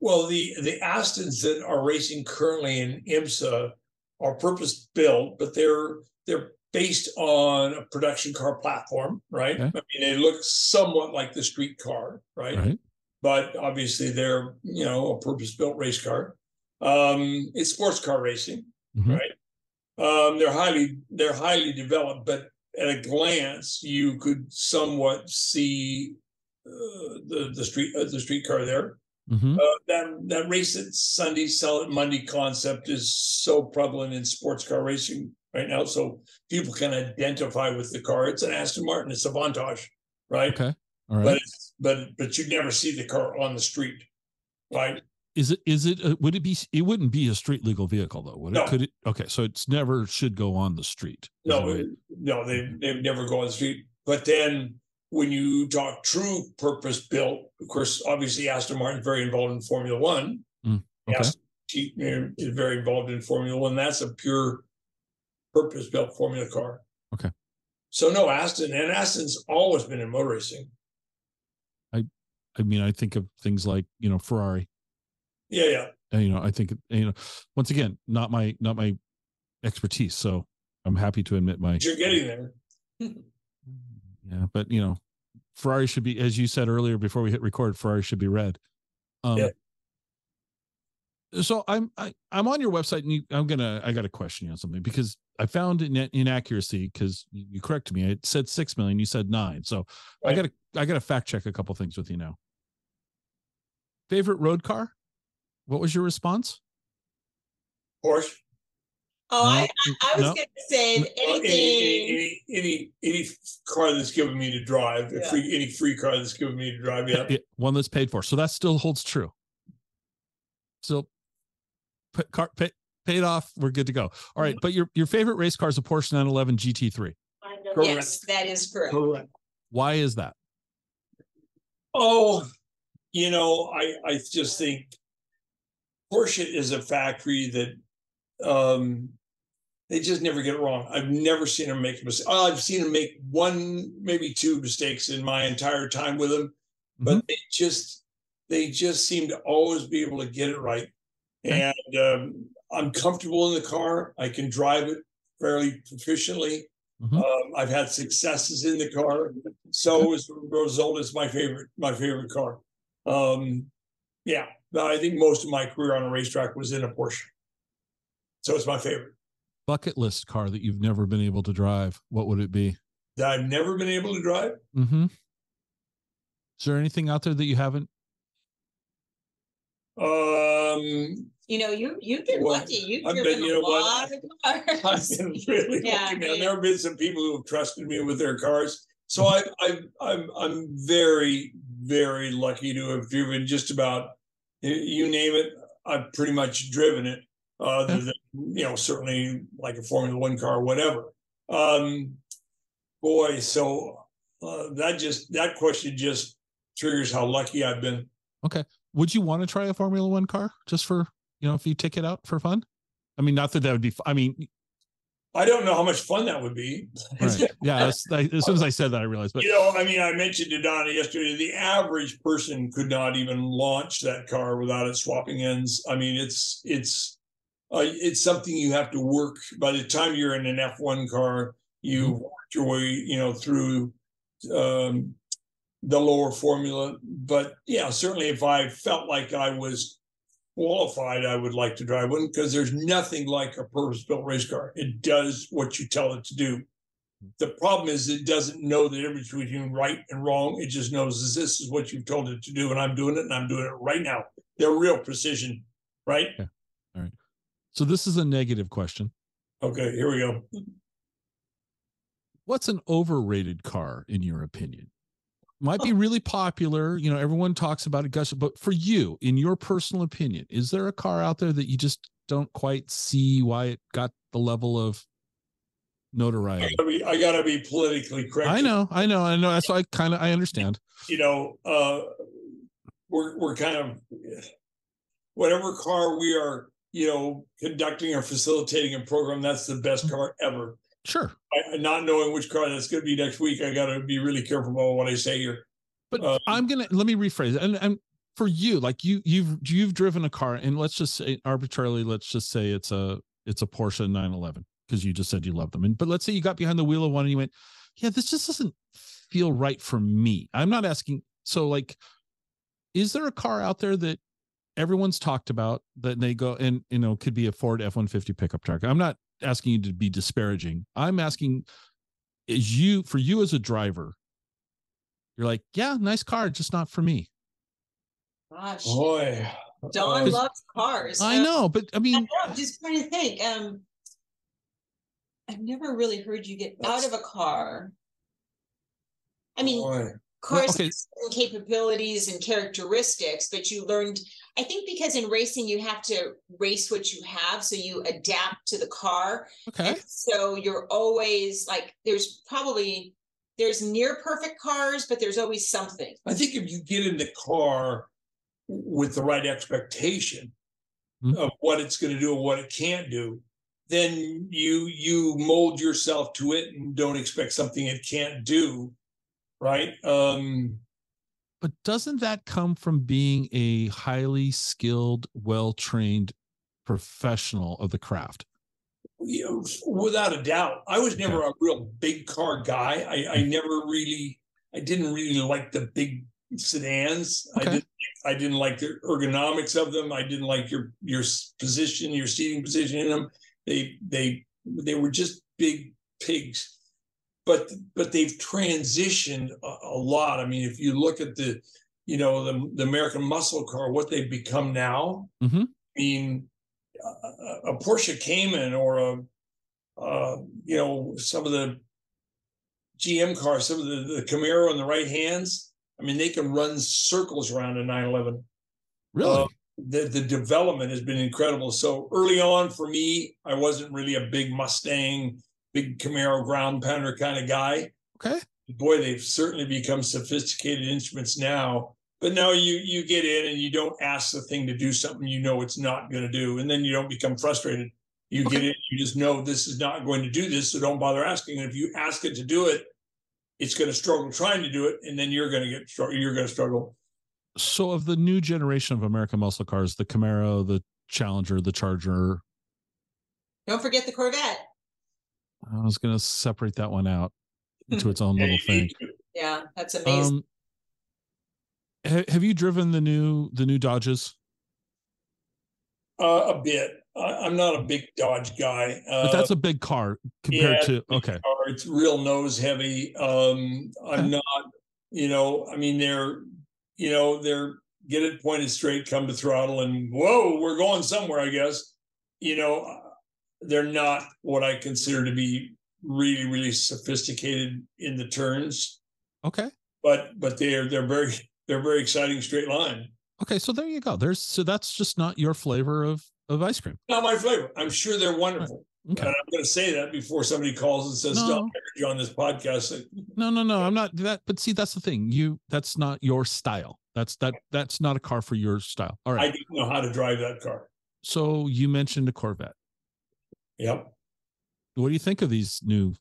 Well, the the Astons that are racing currently in IMSA are purpose built, but they're they're based on a production car platform, right? Okay. I mean, they look somewhat like the street car, right? Right. But obviously, they're you know a purpose-built race car. Um, it's sports car racing, Mhm. right? Um, they're highly they're highly developed, but at a glance, you could somewhat see uh, the the street uh, the street car there. Mhm. Uh, that that race it Sunday, sell it Monday concept is so prevalent in sports car racing right now. So people can identify with the car. It's an Aston Martin. It's a Vantage, right? Okay. All right. But it's, but but you never see the car on the street, right? is it is it uh, would it be it wouldn't be a street legal vehicle though would it could it okay so it's never should go on the street No, no, they they never go on the street. But then when you talk true purpose built, of course, obviously Aston Martin very involved in Formula One. Mm, okay. Aston is very involved in Formula One. That's a pure purpose built Formula car. Okay. So no, Aston and Aston's always been in motor racing. i I mean i think of things like you know ferrari Yeah, yeah. and, you know i think you know once again not my not my expertise so i'm happy to admit my But you're getting there. *laughs* yeah but you know ferrari should be as you said earlier before we hit record ferrari should be red um Yeah. So i'm I, i'm on your website and you, i'm gonna i got to question you on something because i found an inaccuracy because you, you corrected me it said six million you said nine so i gotta i gotta fact check a couple things with you now favorite road car what was your response Porsche. Oh, I, No, I was no. gonna say any, anything. any, any, any, any car that's given me to drive, Yeah. free, any free car that's given me to drive, yeah. Yeah, one that's paid for. So that still holds true. Still, pa- car pay, paid off. We're good to go. All right, but your your favorite race car is a Porsche 911 GT3. Yes, that is correct. Correct. Why is that? Oh, you know, I I just think Porsche is a factory that um they just never get it wrong. I've never seen them make a mistake. Oh, I've seen them make one, maybe two mistakes in my entire time with them, but they just they just seem to always be able to get it right. Okay. And um, I'm comfortable in the car. I can drive it fairly proficiently. Mhm. Um, I've had successes in the car, so as a result, it's my favorite my favorite car. Um, yeah, but I think most of my career on a racetrack was in a Porsche, so it's my favorite. Bucket list car that you've never been able to drive. What would it be? That I've never been able to drive. Mm-hmm. Is there anything out there that you haven't? Um, You know, you you've been Well, lucky. You've I've been- driven you a know what? lot of I've cars. been really *laughs* Yeah, lucky, man. yeah. There have been some people who have trusted me with their cars, so I, I, I'm, I'm very, very lucky to have driven just about you name it. I've pretty much driven it. Other than you know, certainly like a Formula One car, whatever. Um, boy, so uh, that just that question just triggers how lucky I've been. Would you want to try a Formula One car just for you know if you take it out for fun? I mean, not that that would be. I mean, I don't know how much fun that would be. *laughs* right. yeah. I, as soon as I said that, I realized. But you know, I mean, I mentioned to Donna yesterday, the average person could not even launch that car without it swapping ends. I mean, it's it's uh, it's something you have to work. By the time you're in an F1 car, you've worked your way, you know, through um, the lower formula. But yeah, certainly, if I felt like I was qualified, I would like to drive one because there's nothing like a purpose-built race car. It does what you tell it to do. The problem is it doesn't know the difference between right and wrong. It just knows this is what you've told it to do, and I'm doing it, and I'm doing it right now. They're real precision, right? Yeah. All right. So this is a negative question. Okay, here we go. what's an overrated car in your opinion might be really popular you know everyone talks about it gush but for you in your personal opinion is there a car out there that you just don't quite see why it got the level of notoriety I gotta be politically correct. i know i know i know that's why i kind of i understand You know, uh, we're we're kind of whatever car we are, you know, conducting or facilitating a program. That's the best car ever. Sure I, not knowing which car that's going to be next week, I got to be really careful about what I say here. but Um, i'm gonna let me rephrase it and, and for you like you you've you've driven a car and let's just say arbitrarily let's just say it's a it's a porsche 911 because you just said you love them. And but let's say you got behind the wheel of one and you went, yeah, this just doesn't feel right for me. I'm not asking. So like, is there a car out there that everyone's talked about that they go and you know could be a Ford F-150 pickup truck? I'm not asking you to be disparaging. I'm asking is you for you as a driver, you're like, yeah, nice car, just not for me. Gosh, Boy. Don Uh, loves cars. I Um, know, but I I mean, know, I'm just trying to think. Um, I've never really heard you get out of a car. I mean, boy. cars okay. have certain capabilities and characteristics, but you learned. I think because in racing you have to race what you have, so you adapt to the car. okay. And so you're always like, there's probably there's near perfect cars, but there's always something. I think if you get in the car with the right expectation Hmm. of what it's going to do and what it can't do, then you you mold yourself to it and don't expect something it can't do, right? Um, But doesn't that come from being a highly skilled, well trained professional of the craft? without a doubt, I was never a real big car guy. I, I mm-hmm. never really, I didn't really like the big sedans. I Okay. didn't, I didn't like the ergonomics of them. I didn't like your your position, your seating position in them. They they they were just big pigs. But but they've transitioned a, a lot. I mean, if you look at the, you know, the the American muscle car, what they've become now. Mhm. I mean, a, a Porsche Cayman or a, uh, you know, some of the GM cars, some of the, the Camaro on the right hands. I mean, they can run circles around a 911. Really? Uh, the the development has been incredible. So early on for me, I wasn't really a big Mustang, big Camaro ground pounder kind of guy. okay. Boy, they've certainly become sophisticated instruments now. But now you you get in and you don't ask the thing to do something you know it's not going to do, and then you don't become frustrated. You get in, you just know this is not going to do this, so don't bother asking. And if you ask it to do it, it's going to struggle trying to do it, and then you're going to get you're going to struggle. So, of the new generation of American muscle cars, the Camaro, the Challenger, the Charger, Don't forget the Corvette. I was going to separate that one out into *laughs* its own little thing. Yeah, that's amazing. Um, ha- have you driven the new the new Dodges? Uh, a bit. I, I'm not a big Dodge guy. Uh, But that's a big car compared yeah, to okay. car. It's real nose heavy. Um, I'm not, you know, I mean, they're, you know, they're get it pointed straight, come to throttle, and whoa, we're going somewhere, I guess. You know, uh, they're not what I consider to be really, really sophisticated in the turns, Okay. but but they're they're very they're very exciting straight line. Okay. So there you go. There's so that's just not your flavor of of ice cream. Not my flavor. I'm sure they're wonderful. Okay. And I'm going to say that before somebody calls and says, No. "Stop, I heard you on this podcast." No, no, no. I'm not that. But see, that's the thing. You that's not your style. That's that that's not a car for your style. All right. I didn't know how to drive that car. So you mentioned a Corvette. Yep. What do you think of these new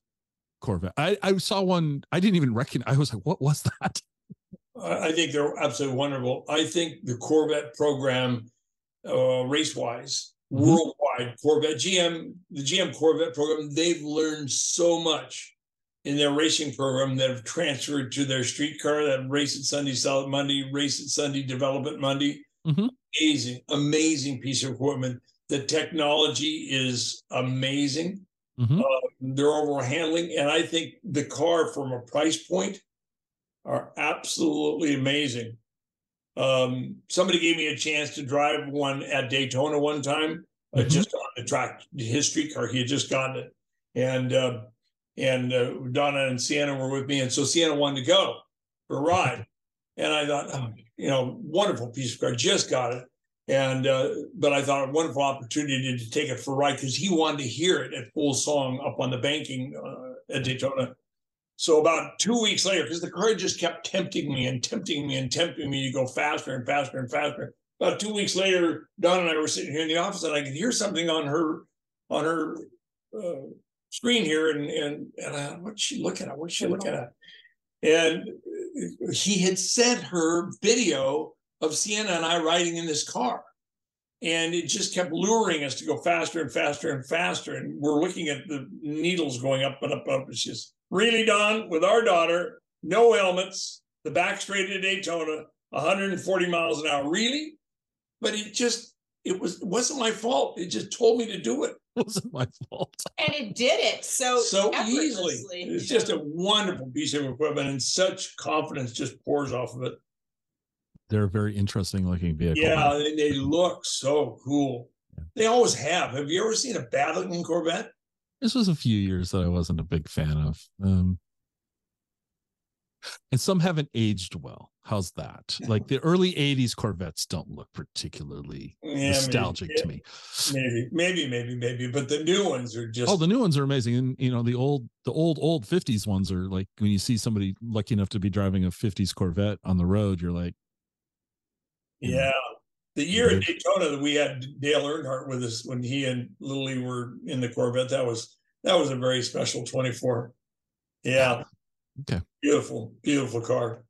Corvette? I I saw one. I didn't even recognize. I was like, what was that? *laughs* I think they're absolutely wonderful. I think the Corvette program, uh, race wise, Mhm. worldwide, Corvette, GM, the GM Corvette program, they've learned so much in their racing program that have transferred to their street car that race at Sunday, Solid Monday, race at Sunday, Development Monday. Mhm. Amazing, amazing piece of equipment. The technology is amazing. Mhm. Uh, their overall handling, and I think the car from a price point are absolutely amazing. Um, somebody gave me a chance to drive one at Daytona one time, uh, Mhm. just on the track, his street car. He had just gotten it, and uh, and uh, Donna and Sienna were with me, and so Sienna wanted to go for a ride, and I thought, oh, you know, wonderful piece of car, just got it, and uh, but I thought a wonderful opportunity to take it for ride because he wanted to hear it at full song up on the banking uh, at Daytona. So about two weeks later, because the car just kept tempting me and tempting me and tempting me to go faster and faster and faster. About two weeks later, Don and I were sitting here in the office, and I could hear something on her on her uh, screen here, and and and I, what's she looking at? What's she looking at? And he had sent her video of Sienna and I riding in this car. and it just kept luring us to go faster and faster and faster. And we're looking at the needles going up and up and up. It's just really, Don, with our daughter, no helmets, the back straight at Daytona, 140 miles an hour. Really? But it just it was it wasn't my fault. It just told me to do it. *laughs* It wasn't my fault. And it did it so so easily. It's just a wonderful piece of equipment, and such confidence just pours off of it. They're a very interesting looking vehicle. Yeah, they, they look so cool. Yeah. They always have. Have you ever seen a bad looking Corvette? This was a few years that I wasn't a big fan of. Um, and some haven't aged well. How's that? *laughs* Like the early 80s Corvettes don't look particularly Yeah, nostalgic maybe, to me. Maybe, maybe, maybe, maybe. But the new ones are just. Oh, the new ones are amazing. And you know, the old the old old 50s ones are like when you see somebody lucky enough to be driving a 50s Corvette on the road, you're like, Yeah. The year at. Daytona that we had Dale Earnhardt with us when he and Lily were in the Corvette, that was that was a very special 24. Yeah. Okay. Beautiful, beautiful car.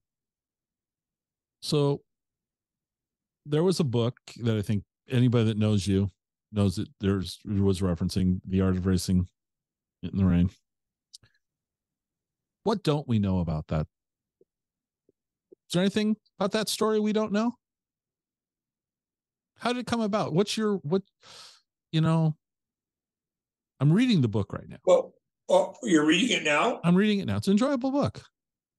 So there was a book that I think anybody that knows you knows that there's was referencing the art of racing in the rain. What don't we know about that? Is there anything about that story we don't know? How did it come about? What's your what you know? I'm reading the book right now. Well, oh, you're reading it now I'm reading it now. It's an enjoyable book.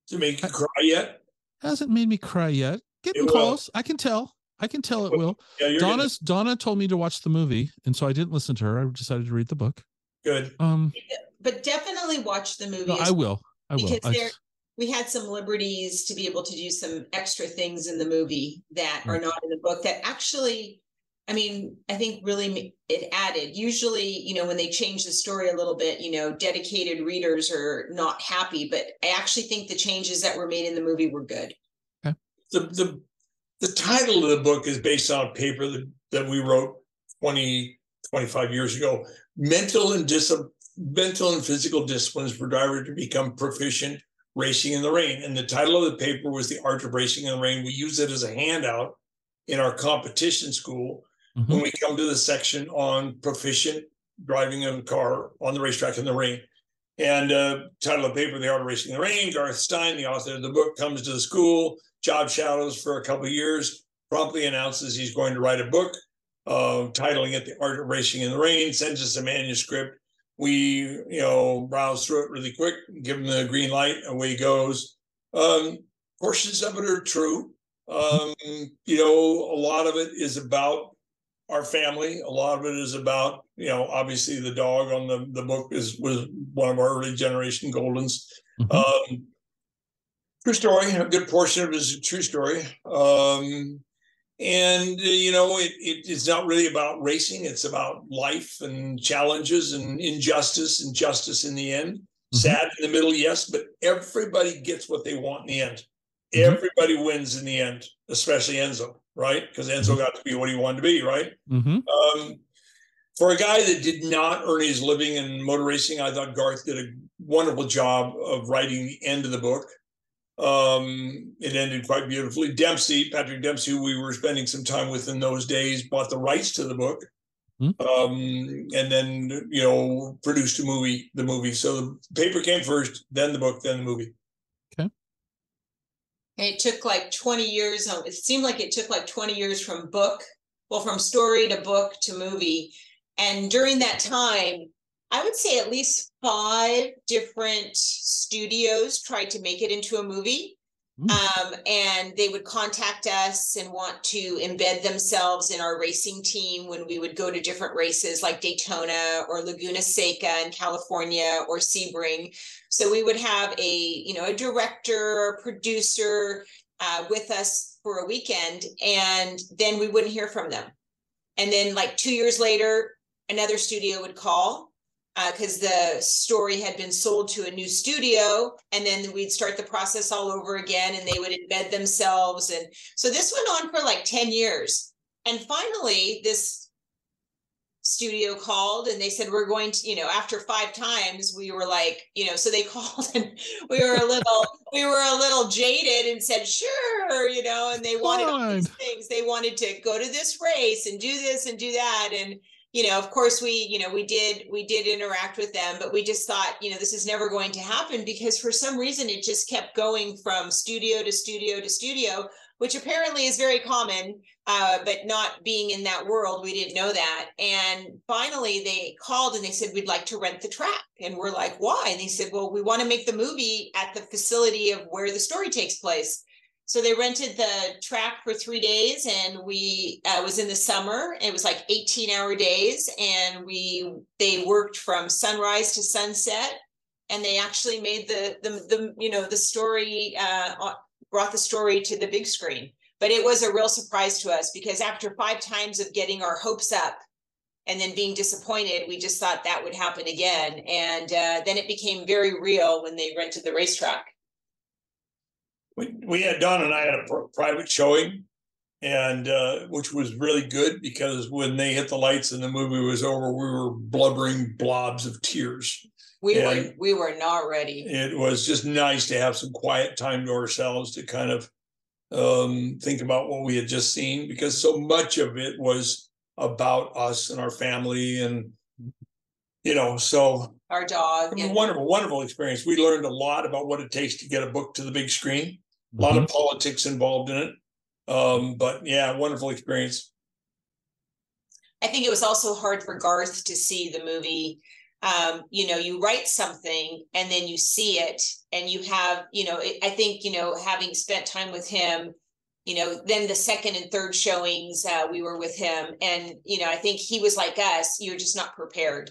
to make you cry yet? Hasn't made me cry yet. Getting It will. close. I can tell. I can tell it will. will. Yeah, you're gonna- Donna's Donna told me to watch the movie, and so I didn't listen to her. I decided to read the book. good. Um, But definitely watch the movie. no, I will. I will. Because I- there, we had some liberties to be able to do some extra things in the movie that are hmm. not in the book that actually, I mean, I think really it added. Usually, you know, when they change the story a little bit, you know, dedicated readers are not happy, but I actually think the changes that were made in the movie were good. The the the title of the book is based on a paper that, that we wrote 20, 25 years ago. Mental and dis mental and physical disciplines for drivers to become proficient racing in the rain. And the title of the paper was The Art of Racing in the Rain. We use it as a handout in our competition school Mhm. when we come to the section on proficient driving a car on the racetrack in the rain. And uh, title of the paper, The Art of Racing in the Rain, Garth Stein, the author of the book, comes to the school, job shadows for a couple of years, promptly announces he's going to write a book, uh, titling it The Art of Racing in the Rain, sends us a manuscript. We, you know, browse through it really quick, give him the green light, and away he goes. Um, portions of it are true. Um, you know, a lot of it is about our family. A lot of it is about, you know, obviously the dog on the, the book is was one of our early generation Goldens. Mhm. Um, true story. A good portion of it is a true story. Um, and uh, you know, it, it it's not really about racing. It's about life and challenges and injustice and justice in the end. Mhm. Sad in the middle, yes, but everybody gets what they want in the end. Mhm. Everybody wins in the end, especially Enzo, right? Because Enzo got to be what he wanted to be, right? Mhm. Um, for a guy that did not earn his living in motor racing, I thought Garth did a wonderful job of writing the end of the book. Um, it ended quite beautifully. Dempsey, Patrick Dempsey, who we were spending some time with in those days, bought the rights to the book. Hmm. Um, and then you know produced a movie, the movie. So the paper came first, then the book, then the movie. And it took like 20 years. um, It seemed like it took like 20 years from book, well, from story to book to movie. And during that time, I would say at least five different studios tried to make it into a movie. Mm. Um, and they would contact us and want to embed themselves in our racing team when we would go to different races like Daytona or Laguna Seca in California or Sebring. So we would have a, you know, a director, a producer uh, with us for a weekend, and then we wouldn't hear from them. And then, like two years later, another studio would call Uh, because the story had been sold to a new studio, and then we'd start the process all over again, and they would embed themselves. And so this went on for like 10 years. And finally, this studio called and they said we're going to you know after five times we were like you know so they *laughs* called and we were a little we were a little jaded and said sure you know, and they wanted all these things. They wanted to go to this race and do this and do that. And, you know, of course we, you know, we did, we did interact with them, but we just thought, you know, this is never going to happen because for some reason it just kept going from studio to studio to studio, which apparently is very common. Uh, but not being in that world, we didn't know that. And finally they called and they said, we'd like to rent the track. And we're like, why? And they said, well, we want to make the movie at the facility of where the story takes place. So they rented the track for three days, and we uh, was in the summer. It was like eighteen hour days, and we they worked from sunrise to sunset, and they actually made the the the you know the story uh, uh, brought the story to the big screen. But it was a real surprise to us because after five times of getting our hopes up and then being disappointed, we just thought that would happen again, and uh, then it became very real when they rented the racetrack. We, we had Don and I had a pr- private showing, and uh, which was really good because when they hit the lights and the movie was over, we were blubbering blobs of tears. We were we were not ready. It was just nice to have some quiet time to ourselves to kind of um, think about what we had just seen because so much of it was about us and our family and you know so Our dog. it was a and- wonderful wonderful experience we learned a lot about what it takes to get a book to the big screen a lot Mhm. of politics involved in it. Um, but yeah, wonderful experience. I think it was also hard for Garth to see the movie. Um, you know, you write something and then you see it, and you have, you know, it, I think, you know, having spent time with him, you know, then the second and third showings, uh, we were with him, and you know, I think he was like us. You're just not prepared.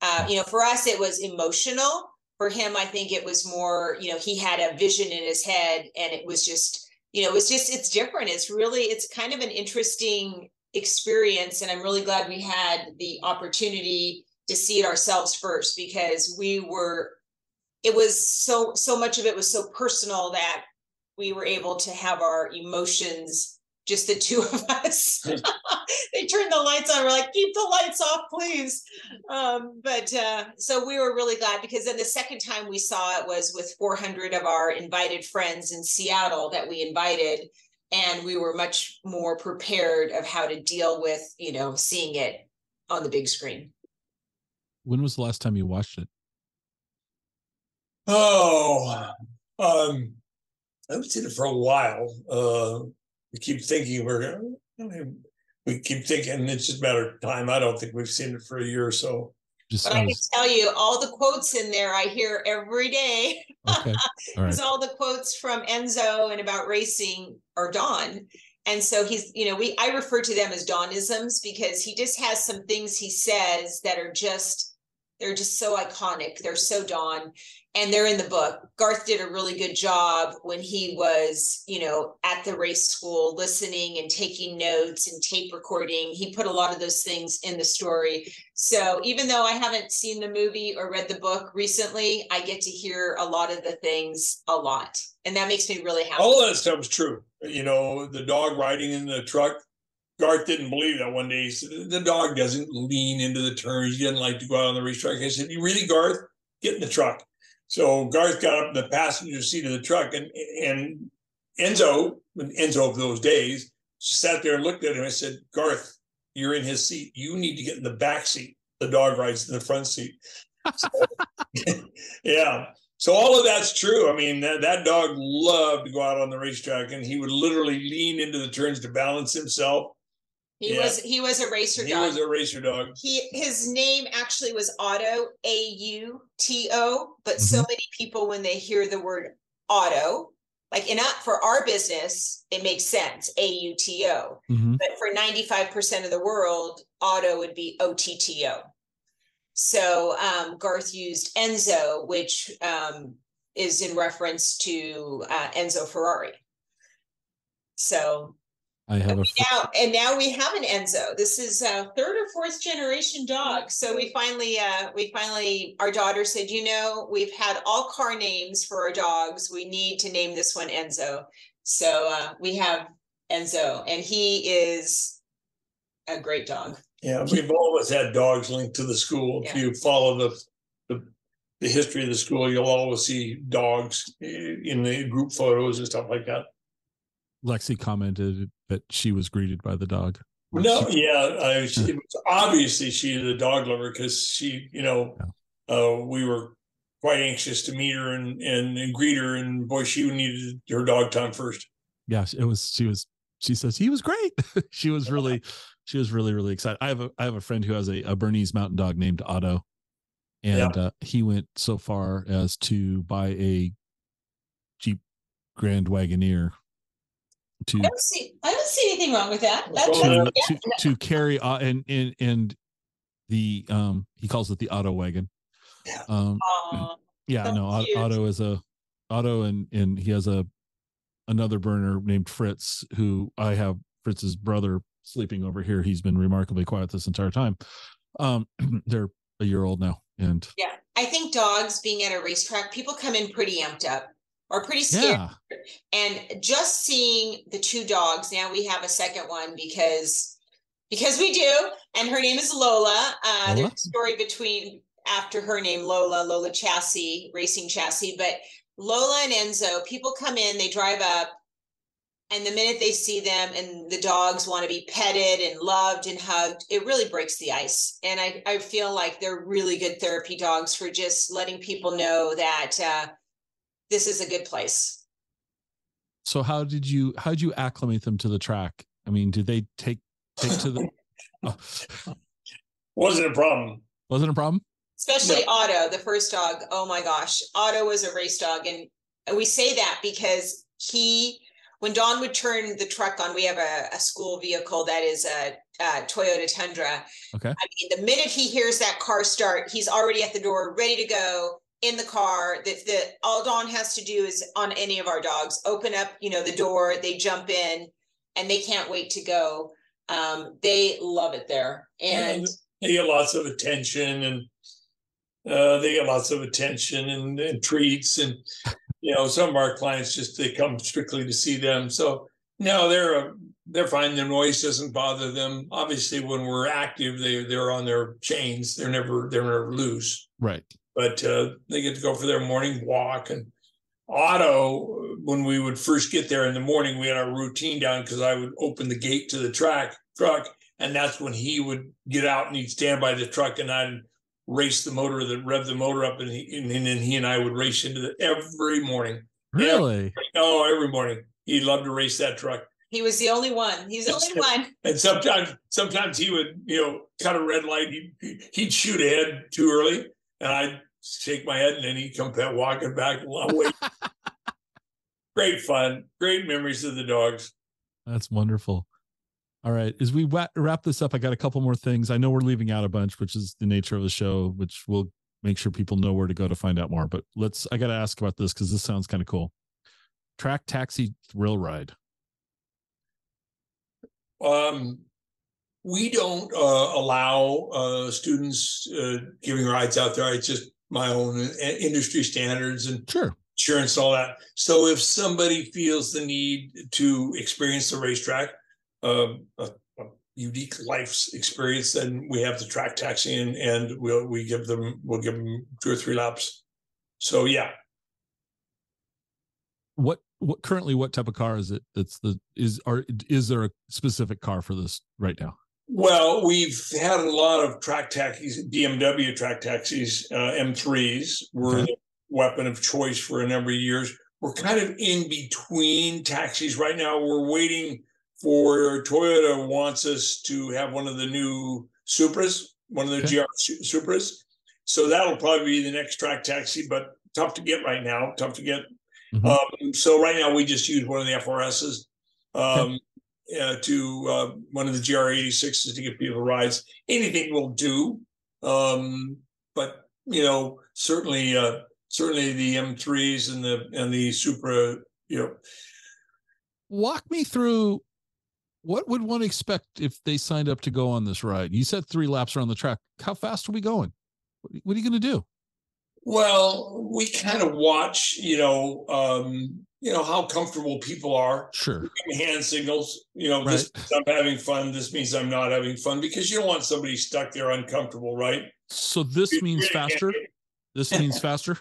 Uh, you know, for us, it was emotional. For him, I think it was more, you know, he had a vision in his head, and it was just, you know, it's just, it's different. It's really, it's kind of an interesting experience and i'm really glad we had the opportunity to see it ourselves first because we were it was so so much of it was so personal that we were able to have our emotions just the two of us *laughs* they turned the lights on we're like keep the lights off please um but uh so we were really glad because then the second time we saw it was with 400 of our invited friends in seattle that we invited and we were much more prepared of how to deal with you know seeing it on the big screen When was the last time you watched it? Oh, um, I haven't seen it for a while. Uh, we keep thinking we're gonna. I mean, we keep thinking it's just a matter of time. I don't think we've seen it for a year or so. Just but i can tell you all the quotes in there i hear every day okay. All right. *laughs* because all the quotes from enzo and about racing are don and so he's you know we i refer to them as donisms because he just has some things he says that are just they're just so iconic they're so don and they're in the book garth did a really good job when he was you know at the race school listening and taking notes and tape recording he put a lot of those things in the story so even though i haven't seen the movie or read the book recently i get to hear a lot of the things a lot and that makes me really happy All that stuff's true. You know, the dog riding in the truck. Garth didn't believe that one day. He said, The dog doesn't lean into the turns. He doesn't like to go out on the racetrack. I said, You really, Garth? Get in the truck. So Garth got up in the passenger seat of the truck, and and Enzo, Enzo of those days, sat there and looked at him. I said, Garth, you're in his seat. You need to get in the back seat. The dog rides in the front seat. So, *laughs* yeah. So all of that's true. I mean, that, that dog loved to go out on the racetrack, and he would literally lean into the turns to balance himself. He yeah. was he was a racer He dog He was a racer dog. he his name actually was Otto A U T O, but so many people when they hear the word auto, like in for our business, it makes sense A U T O, Mhm. but for ninety five percent of the world, auto would be O T T O. So um, Garth used Enzo, which um, is in reference to uh, Enzo Ferrari. So I have a fr- now and now we have an enzo this is a third or fourth generation dog so we finally uh we finally our daughter said you know we've had all car names for our dogs we need to name this one enzo so uh we have enzo and he is a great dog Yeah, we've always had dogs linked to the school. If Yeah. you follow the, the the history of the school, you'll always see dogs eh, in the group photos and stuff like that. Lexi commented that she was greeted by the dog. No, yeah, I, she, it was obviously she is a dog lover because she, you know, uh, we were quite anxious to meet her and, and and greet her, and boy, she needed her dog time first. Yeah, it was. She was. She says he was great. *laughs* she was really, she was really really excited. I have a I have a friend who has a, a Bernese Mountain Dog named Otto, and uh, he went so far as to buy a Jeep Grand Wagoneer to I don't see. I don't see anything wrong with that. That's, Well, that's- to, yeah. to carry uh, and and and the um he calls it the auto wagon Yeah. um Aw. yeah no cute. auto is a auto and and he has a another Berner named fritz who i have fritz's brother sleeping over here he's been remarkably quiet this entire time um *clears throat* they're a year old now and Yeah, I think dogs being at a racetrack, people come in pretty amped up or pretty scared. yeah And just seeing the two dogs, now we have a second one because because we do, and her name is Lola. Uh, Lola? there's a story between after her name Lola, Lola Chassis, Racing Chassis, but Lola and Enzo, people come in, they drive up, and the minute they see them and the dogs want to be petted and loved and hugged, it really breaks the ice. And I, I feel like they're really good therapy dogs for just letting people know that uh, this is a good place. so how did you how did you acclimate them to the track i mean did they take take to the *laughs* oh, Wasn't a problem. wasn't a problem especially Otto, the first dog. Oh my gosh, Otto was a race dog, and we say that because he, when Don would turn the truck on, we have a, a school vehicle that is a, a Toyota Tundra. Okay. I mean, the minute he hears that car start, he's already at the door, ready to go in the car. That the all Don has to do is on any of our dogs, open up, you know, the door. They jump in, and they can't wait to go. Um, they love it there, and. They get lots of attention and uh, they get lots of attention and, and treats and you know some of our clients just they come strictly to see them. So no, they're uh, they're fine. The noise doesn't bother them. Obviously, when we're active, they they're on their chains. They're never they're never loose. right but uh, they get to go for their morning walk. And Otto, when we would first get there in the morning, we had our routine down because I would open the gate to the track truck, and that's when he would get out and he'd stand by the truck, and I'd race the motor, that rev the motor up, and, he, and then he and I would race into the every morning. Yeah. really Oh, every morning he loved to race that truck. He was the only one. He's the only one. *laughs* And sometimes, sometimes he would, you know, cut a red light. He'd, he'd shoot ahead too early, and I'd shake my head, and then he'd come back walking back. *laughs* Great fun, great memories of the dogs. That's wonderful. All right. As we wrap this up, I got a couple more things. I know we're leaving out a bunch, which is the nature of the show, which we'll make sure people know where to go to find out more. But let's, I got to ask about this because this sounds kind of cool. Track taxi thrill ride. Um, we don't uh, allow uh, students uh, giving rides out there. It's just my own uh, industry standards and Sure. insurance and all that. So if somebody feels the need to experience the racetrack, um, a, a unique life's experience, then we have the track taxi and, and we'll we give them we'll give them two or three laps. So yeah, What, what currently, what type of car is it? That's the, is, are, is there a specific car for this right now? Well, we've had a lot of track taxis, BMW track taxis, uh, M3s were Okay. the weapon of choice for a number of years. We're kind of in between taxis right now. We're waiting for Toyota wants us to have one of the new Supras, one of the Okay. GR Su- Supras. So that'll probably be the next track taxi, but tough to get right now. Tough to get. Mhm. Um, so right now we just use one of the FRSs. Um, uh, to uh, one of the GR86s to give people rides. Anything will do. Um, but you know, certainly, uh, certainly the M3s and the and the Supra, you know, Walk me through what would one expect if they signed up to go on this ride? You said three laps around the track. How fast are we going? What what are you going to do? well, we kind of watch, you know, um, you know how comfortable people are. Sure. Hand signals, you know, this means I'm having fun. This means I'm not having fun because you don't want somebody stuck there uncomfortable, right? So this You means faster. This means faster.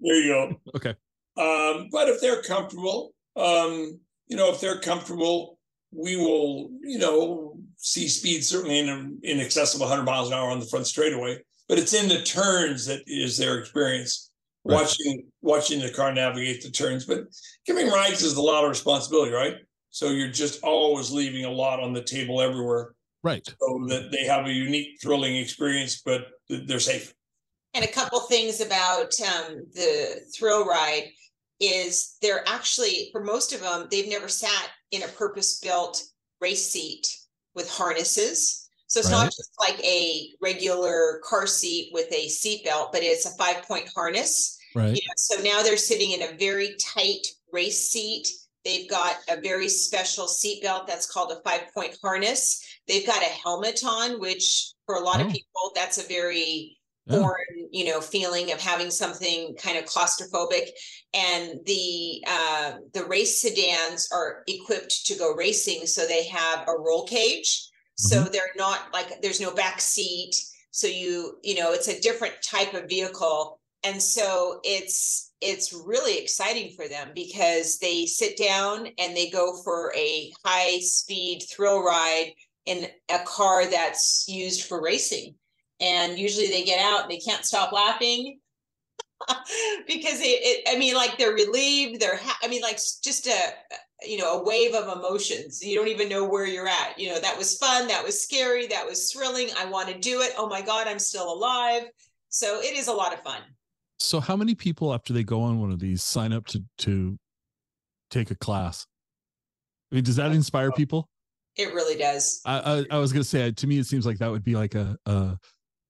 There you go. *laughs* Okay. Um, but if they're comfortable, um, you know, if they're comfortable, we will, you know, see speed certainly in in excess of 100 miles an hour on the front straightaway. But it's in the turns that is their experience. Right. Watching watching the car navigate the turns, but giving rides is a lot of responsibility, right? So you're just always leaving a lot on the table everywhere, right? So that they have a unique, thrilling experience, but they're safe. And a couple things about um, the thrill ride is they're actually for most of them they've never sat in a purpose built race seat with harnesses so it's right. not just like a regular car seat with a seatbelt but it's a five point harness right you know, so now they're sitting in a very tight race seat they've got a very special seatbelt that's called a five point harness they've got a helmet on which for a lot oh. of people that's a very foreign, you know, feeling of having something kind of claustrophobic. And the uh, the race sedans are equipped to go racing, so they have a roll cage. So mm-hmm. they're not like there's no back seat. So you you know it's a different type of vehicle, and so it's it's really exciting for them because they sit down and they go for a high speed thrill ride in a car that's used for racing and usually they get out and they can't stop laughing *laughs* because it, it, i mean like they're relieved they're ha- i mean like just a you know a wave of emotions you don't even know where you're at you know that was fun that was scary that was thrilling i want to do it oh my god i'm still alive so it is a lot of fun so how many people after they go on one of these sign up to to take a class i mean does that inspire people it really does i i, I was gonna say to me it seems like that would be like a, a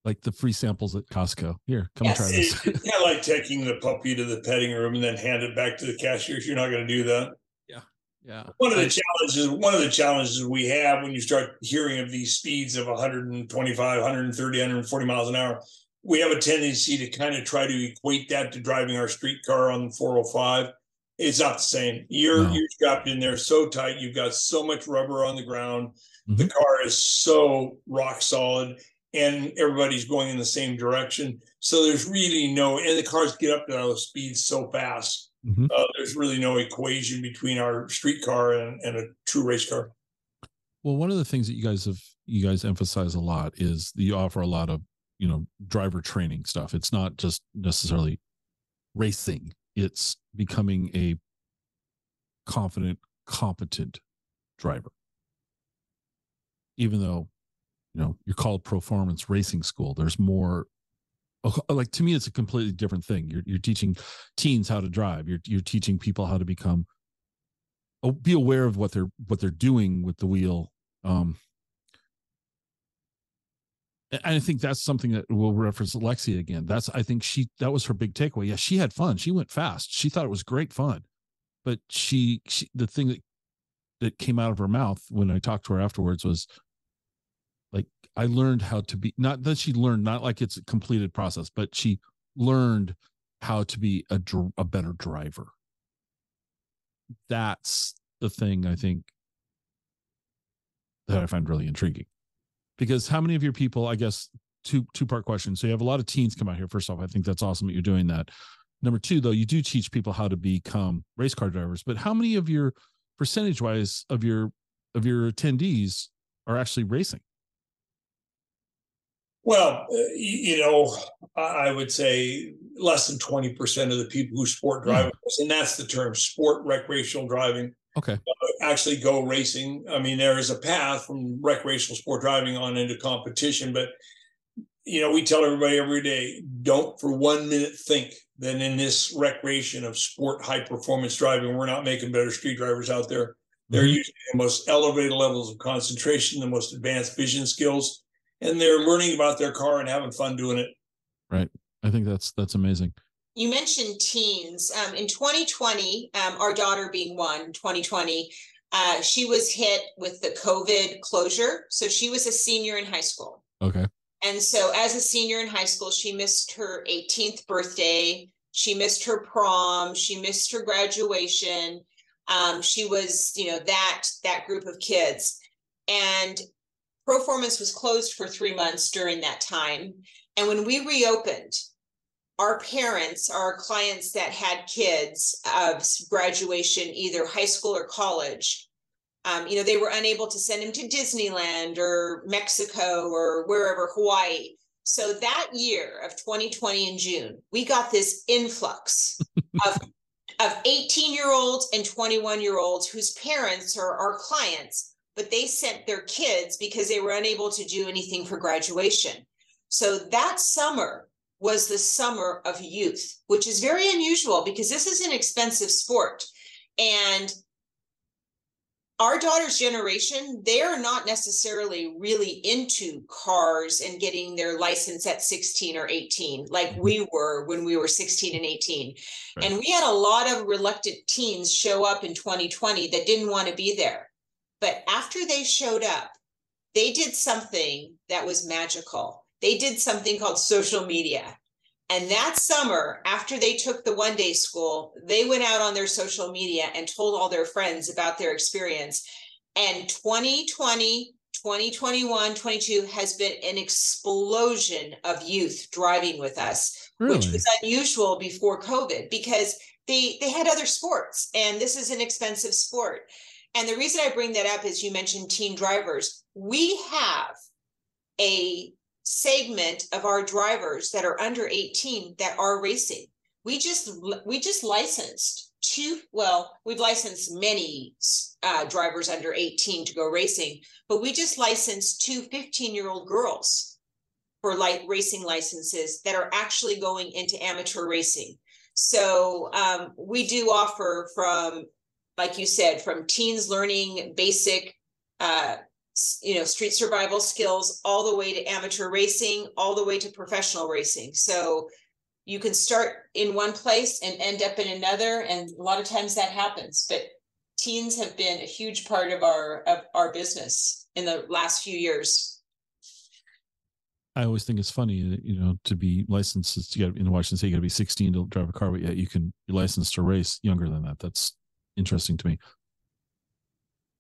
like the free samples at Costco. Here, come yes. try this. It's kind of like taking the puppy to the petting room and then hand it back to the cashiers. You're not going to do that. Yeah. One of the challenges, one of the challenges we have when you start hearing of these speeds of 125, 130, 140 miles an hour, we have a tendency to kind of try to equate that to driving our street car on 405. It's not the same. You're no. you're strapped in there so tight. You've got so much rubber on the ground. Mm-hmm. The car is so rock solid and everybody's going in the same direction. So there's really no, and the cars get up to those speeds so fast. Mm-hmm. Uh, there's really no equation between our street car and, and a true race car. Well, one of the things that you guys have you guys emphasize a lot is that you offer a lot of you know driver training stuff. It's not just necessarily racing; it's becoming a confident, competent driver. Even though you know you're called ProFormance racing school there's more like to me it's a completely different thing you're you're teaching teens how to drive you're you're teaching people how to become oh, be aware of what they're what they're doing with the wheel um and I think that's something that will reference Alexia again. That's I think she that was her big takeaway. Yeah, she had fun. She went fast. She thought it was great fun. But she, she the thing that that came out of her mouth when I talked to her afterwards was like I learned how to be not that she learned not like it's a completed process, but she learned how to be a a better driver. That's the thing I think that I find really intriguing. Because how many of your people, I guess, two two part question. So you have a lot of teens come out here. First off, I think that's awesome that you're doing that. Number two, though, you do teach people how to become race car drivers. But how many of your percentage wise of your of your attendees are actually racing? Well, uh, you know, I would say less than 20% of the people who sport hmm. drive, mm. and that's the term sport recreational driving. Okay. Uh, actually go racing. I mean, there is a path from recreational sport driving on into competition, but you know, we tell everybody every day, don't for one minute think that in this recreation of sport high performance driving, we're not making better street drivers out there. They're mm-hmm. using the most elevated levels of concentration, the most advanced vision skills, and they're learning about their car and having fun doing it. Right. I think that's that's amazing. You mentioned teens. Um, in 2020, um, our daughter being one, 2020, uh, she was hit with the COVID closure. So she was a senior in high school. Okay. And so, as a senior in high school, she missed her 18th birthday. She missed her prom. She missed her graduation. Um, she was, you know, that that group of kids. And Proformance was closed for three months during that time. And when we reopened, our parents, our clients that had kids of graduation, either high school or college, um, you know, they were unable to send them to Disneyland or Mexico or wherever, Hawaii. So that year of 2020 in June, we got this influx *laughs* of of 18 year olds and 21 year olds whose parents are our clients, but they sent their kids because they were unable to do anything for graduation. So that summer was the summer of youth, which is very unusual because this is an expensive sport. And our daughter's generation, they are not necessarily really into cars and getting their license at 16 or 18, like mm-hmm. we were when we were 16 and 18. Right. And we had a lot of reluctant teens show up in 2020 that didn't want to be there. But after they showed up, they did something that was magical. They did something called social media. And that summer, after they took the one day school, they went out on their social media and told all their friends about their experience. And 2020, 2021, 22 has been an explosion of youth driving with us, really? which was unusual before COVID because they they had other sports and this is an expensive sport. And the reason I bring that up is you mentioned teen drivers. We have a segment of our drivers that are under 18 that are racing. We just we just licensed two. Well, we've licensed many uh, drivers under 18 to go racing, but we just licensed two 15 year old girls for like racing licenses that are actually going into amateur racing. So um, we do offer from, like you said, from teens learning basic uh, you know street survival skills all the way to amateur racing all the way to professional racing. So you can start in one place and end up in another and a lot of times that happens. But teens have been a huge part of our of our business in the last few years. I always think it's funny, you know, to be licensed to get in Washington State, you got to be 16 to drive a car, but yet you can be licensed to race younger than that. That's interesting to me.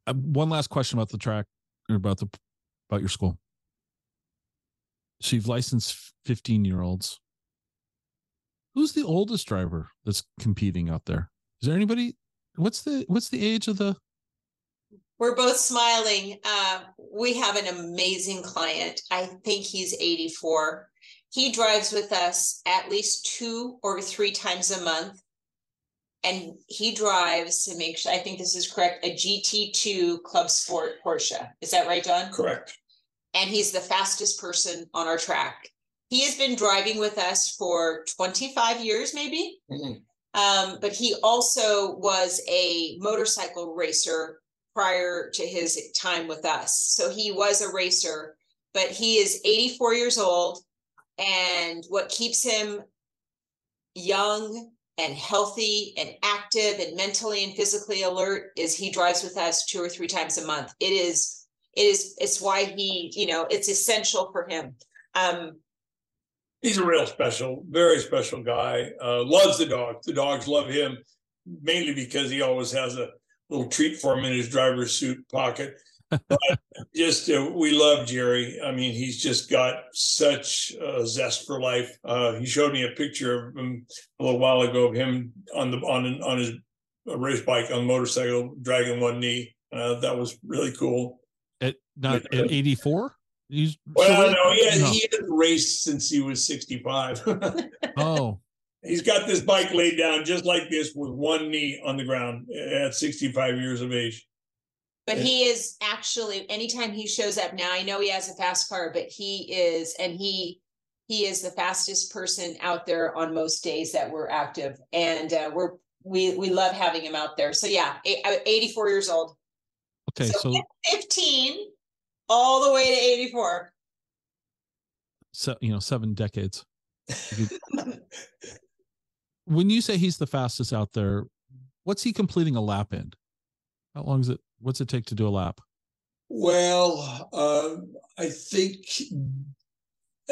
Uh, one last question about the track about the about your school. So you've licensed 15 year olds. Who's the oldest driver that's competing out there? Is there anybody? What's the what's the age of the? We're both smiling. Uh, we have an amazing client. I think he's 84. He drives with us at least two or three times a month and he drives to make sure I think this is correct a GT2 Club Sport Porsche. Is that right, John? Correct. And he's the fastest person on our track. He has been driving with us for 25 years, maybe. Mm-hmm. Um, but he also was a motorcycle racer prior to his time with us. So he was a racer, but he is 84 years old. And what keeps him young and healthy and active and mentally and physically alert is he drives with us two or three times a month. It is, it is, it's why he, you know, it's essential for him. Um, He's a real special, very special guy. Uh, loves the dogs. The dogs love him mainly because he always has a little treat for him in his driver's suit pocket just uh, we love Jerry. I mean, he's just got such a zest for life. Uh, he showed me a picture of him a little while ago of him on the on on his race bike on motorcycle dragging one knee. Uh, that was really cool. At not at eighty four. He's well, no, he, has, no. he hasn't raced since he was sixty five. *laughs* oh, he's got this bike laid down just like this with one knee on the ground at 65 years of age but he is actually anytime he shows up now, I know he has a fast car, but he is and he he is the fastest person out there on most days that we're active. And uh, we're we we love having him out there. So yeah, 84 years old. Okay, so, so 15 all the way to 84. So you know, seven decades. *laughs* when you say he's the fastest out there, what's he completing a lap in? How long is it? What's it take to do a lap? Well, uh, I think,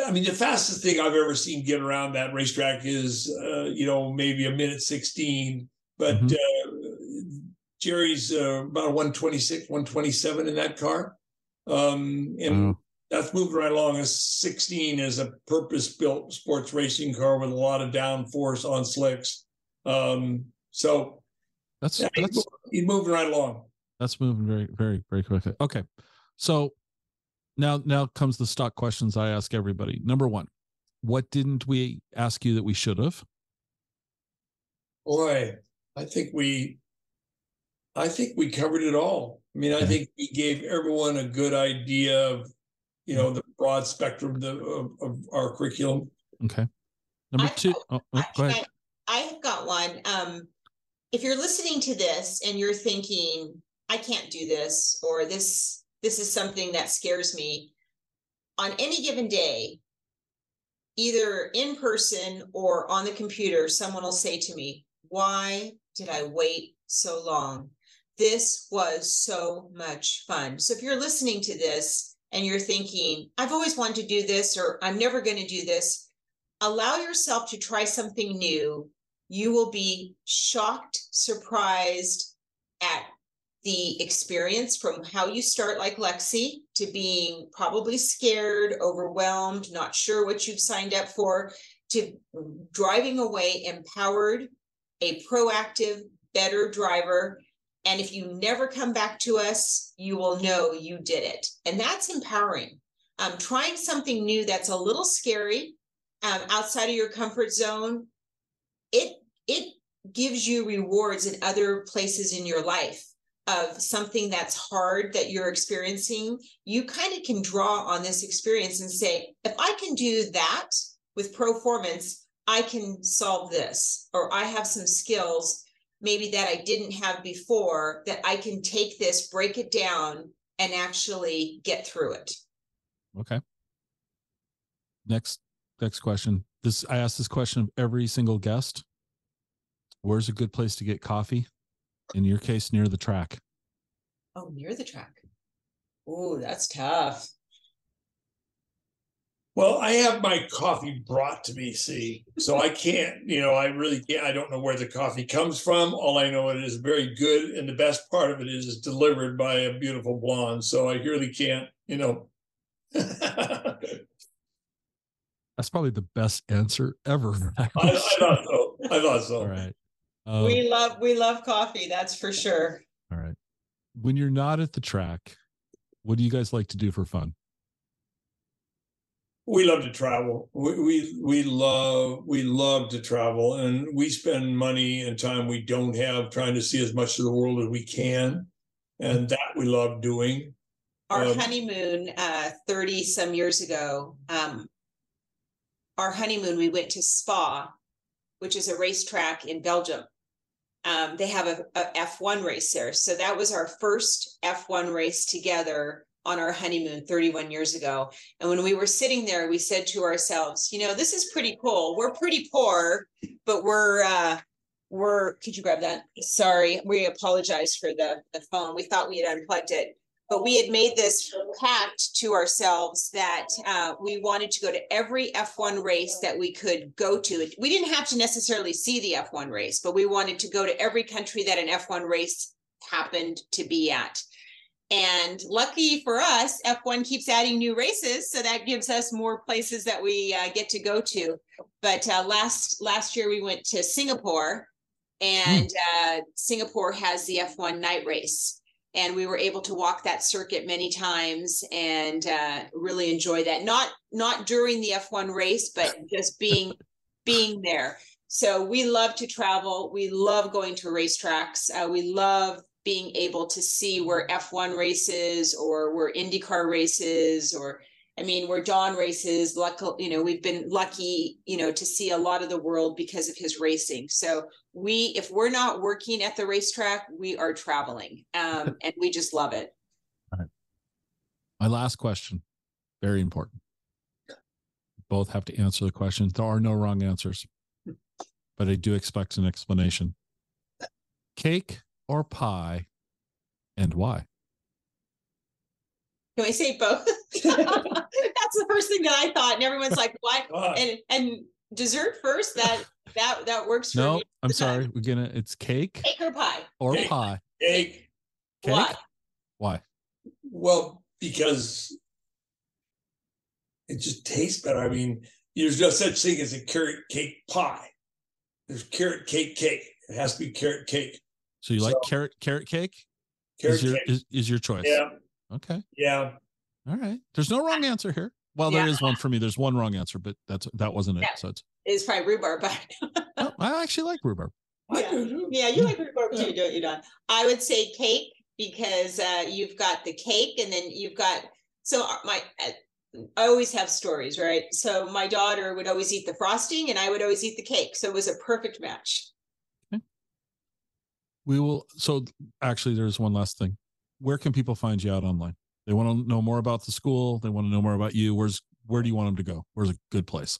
I mean, the fastest thing I've ever seen get around that racetrack is, uh, you know, maybe a minute 16. But mm-hmm. uh, Jerry's uh, about 126, 127 in that car. Um, and that's moving right along. A 16 is a purpose-built sports racing car with a lot of downforce on slicks. Um, so That's yeah, he's, that's moving, he's moving right along. That's moving very very very quickly. Okay, so now now comes the stock questions I ask everybody. Number one, what didn't we ask you that we should have? Boy, I think we, I think we covered it all. I mean, I think we gave everyone a good idea of, you know, the broad spectrum of, the, of, of our curriculum. Okay. Number I- two. Oh, oh, I, go ahead. I, I have got one. Um, if you're listening to this and you're thinking, I can't do this, or this this is something that scares me, on any given day, either in person or on the computer, someone will say to me, Why did I wait so long? This was so much fun. So if you're listening to this and you're thinking, I've always wanted to do this, or I'm never going to do this, allow yourself to try something new. You will be shocked, surprised at the experience from how you start, like Lexi, to being probably scared, overwhelmed, not sure what you've signed up for, to driving away empowered, a proactive, better driver. And if you never come back to us, you will know you did it. And that's empowering. Um, trying something new that's a little scary, um, outside of your comfort zone, it it gives you rewards in other places in your life of something that's hard that you're experiencing. You kind of can draw on this experience and say, if I can do that with ProFormance, I can solve this, or I have some skills maybe that I didn't have before that I can take this, break it down, and actually get through it. Okay. Next next question. This I ask this question of every single guest. Where's a good place to get coffee? In your case, near the track. Oh, near the track. Oh, that's tough. Well, I have my coffee brought to me, see, so I can't, you know, I really can't. I don't know where the coffee comes from. All I know it is very good, and the best part of it is it's delivered by a beautiful blonde. So I really can't, you know. *laughs* That's probably the best answer ever. for that I thought so. I thought so. All right. Um, we love we love coffee, that's for sure. all right. When you're not at the track, what do you guys like to do for fun? we love to travel we, we we love we love to travel and we spend money and time we don't have trying to see as much of the world as we can and that we love doing Our Um, honeymoon uh 30 some years ago, um our honeymoon we went to Spa, which is a racetrack in Belgium. Um they have a, a F1 race there. So that was our first F1 race together on our honeymoon 31 years ago. And when we were sitting there, we said to ourselves, you know, this is pretty cool. We're pretty poor, but we're uh we're could you grab that? Sorry, we apologize for the the phone. We thought we had unplugged it but we had made this pact to ourselves that uh, we wanted to go to every F1 race that we could go to. We didn't have to necessarily see the F1 race, but we wanted to go to every country that an F1 race happened to be at. And lucky for us, F1 keeps adding new races, so that gives us more places that we uh, get to go to. But uh, last last year we went to Singapore, and uh, Singapore has the F1 night race and we were able to walk that circuit many times and uh, really enjoy that. Not not during the f1 race but *laughs* just being being there. So we love to travel. We love going to racetracks. Uh, we love being able to see where f1 races or where indycar races or i mean where Don races lucky you know we've been lucky you know to see a lot of the world because of his racing so we if we're not working at the racetrack we are traveling um, *laughs* and we just love it My last question, very important. Both have to answer the question. There are no wrong answers, *laughs* but I do expect an explanation. Cake or pie, and why? Can we say both *laughs* *laughs* that's the first thing that i thought and everyone's like what *laughs* and and dessert first that that that works for No, me I'm sorry. We're gonna. It's cake cake or pie or Cake. pie. egg. Cake. Why? Why? well because it just tastes better. I mean, there's no such thing as a carrot cake pie. There's carrot cake cake. It has to be carrot cake. So you like carrot carrot cake? Carrot is your cake. is, is your choice? yeah, Okay. yeah. All right. There's no wrong answer here. Well, there Yeah. is one for me. There's one wrong answer, but that's that wasn't it. Yeah. So it's It's probably rhubarb, but *laughs* oh, I actually like rhubarb. Yeah. yeah, you like rhubarb too, don't you, Don? I would say cake because uh, you've got the cake and then you've got so uh, my uh, I always have stories, right? So my daughter would always eat the frosting and I would always eat the cake. So it was a perfect match. Okay. We will. So actually, there's one last thing. Where can people find you out online? They want to know more about the school. They want to know more about you. Where's where do you want them to go? Where's a good place?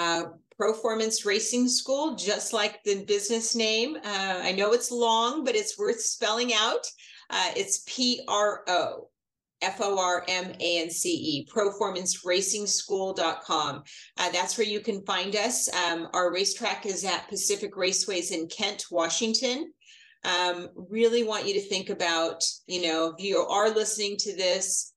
uh, ProFormance Racing School, just like the business name. Uh, I know it's long, but it's worth spelling out. Uh, it's P R O F O R M A N C E, proformanceracing.school.com. Uh, that's where you can find us. Um, our racetrack is at Pacific Raceways in Kent, Washington. Um, really want you to think about, you know, if you are listening to this,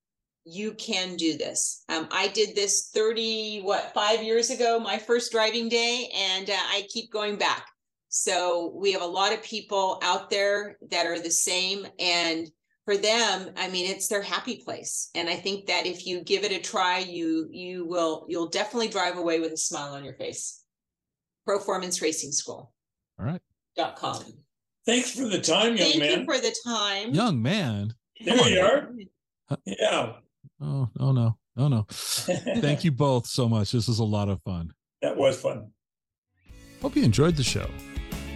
you can do this. Um, I did this 30, what, five years ago, my first driving day, and uh, I keep going back. So we have a lot of people out there that are the same. And for them, I mean, it's their happy place. And I think that if you give it a try, you you will you'll definitely drive away with a smile on your face. ProFormance Racing School All right, dot com. Thanks for the time, young Thank man. Thank you for the time. young man. there Come you on. are. Yeah. Oh, oh no, oh no. *laughs* Thank you both so much. This is a lot of fun. That was fun. Hope you enjoyed the show.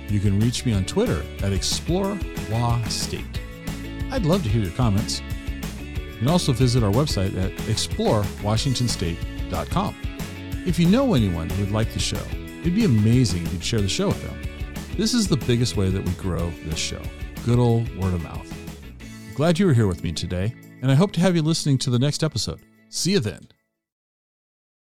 You can reach me on Twitter at Explore Wa State. I'd love to hear your comments. You can also visit our website at explorewashingtonstate.com. If you know anyone who would like the show, it'd be amazing if you'd share the show with them. This is the biggest way that we grow this show. Good old word of mouth. Glad you were here with me today, and I hope to have you listening to the next episode. See you then.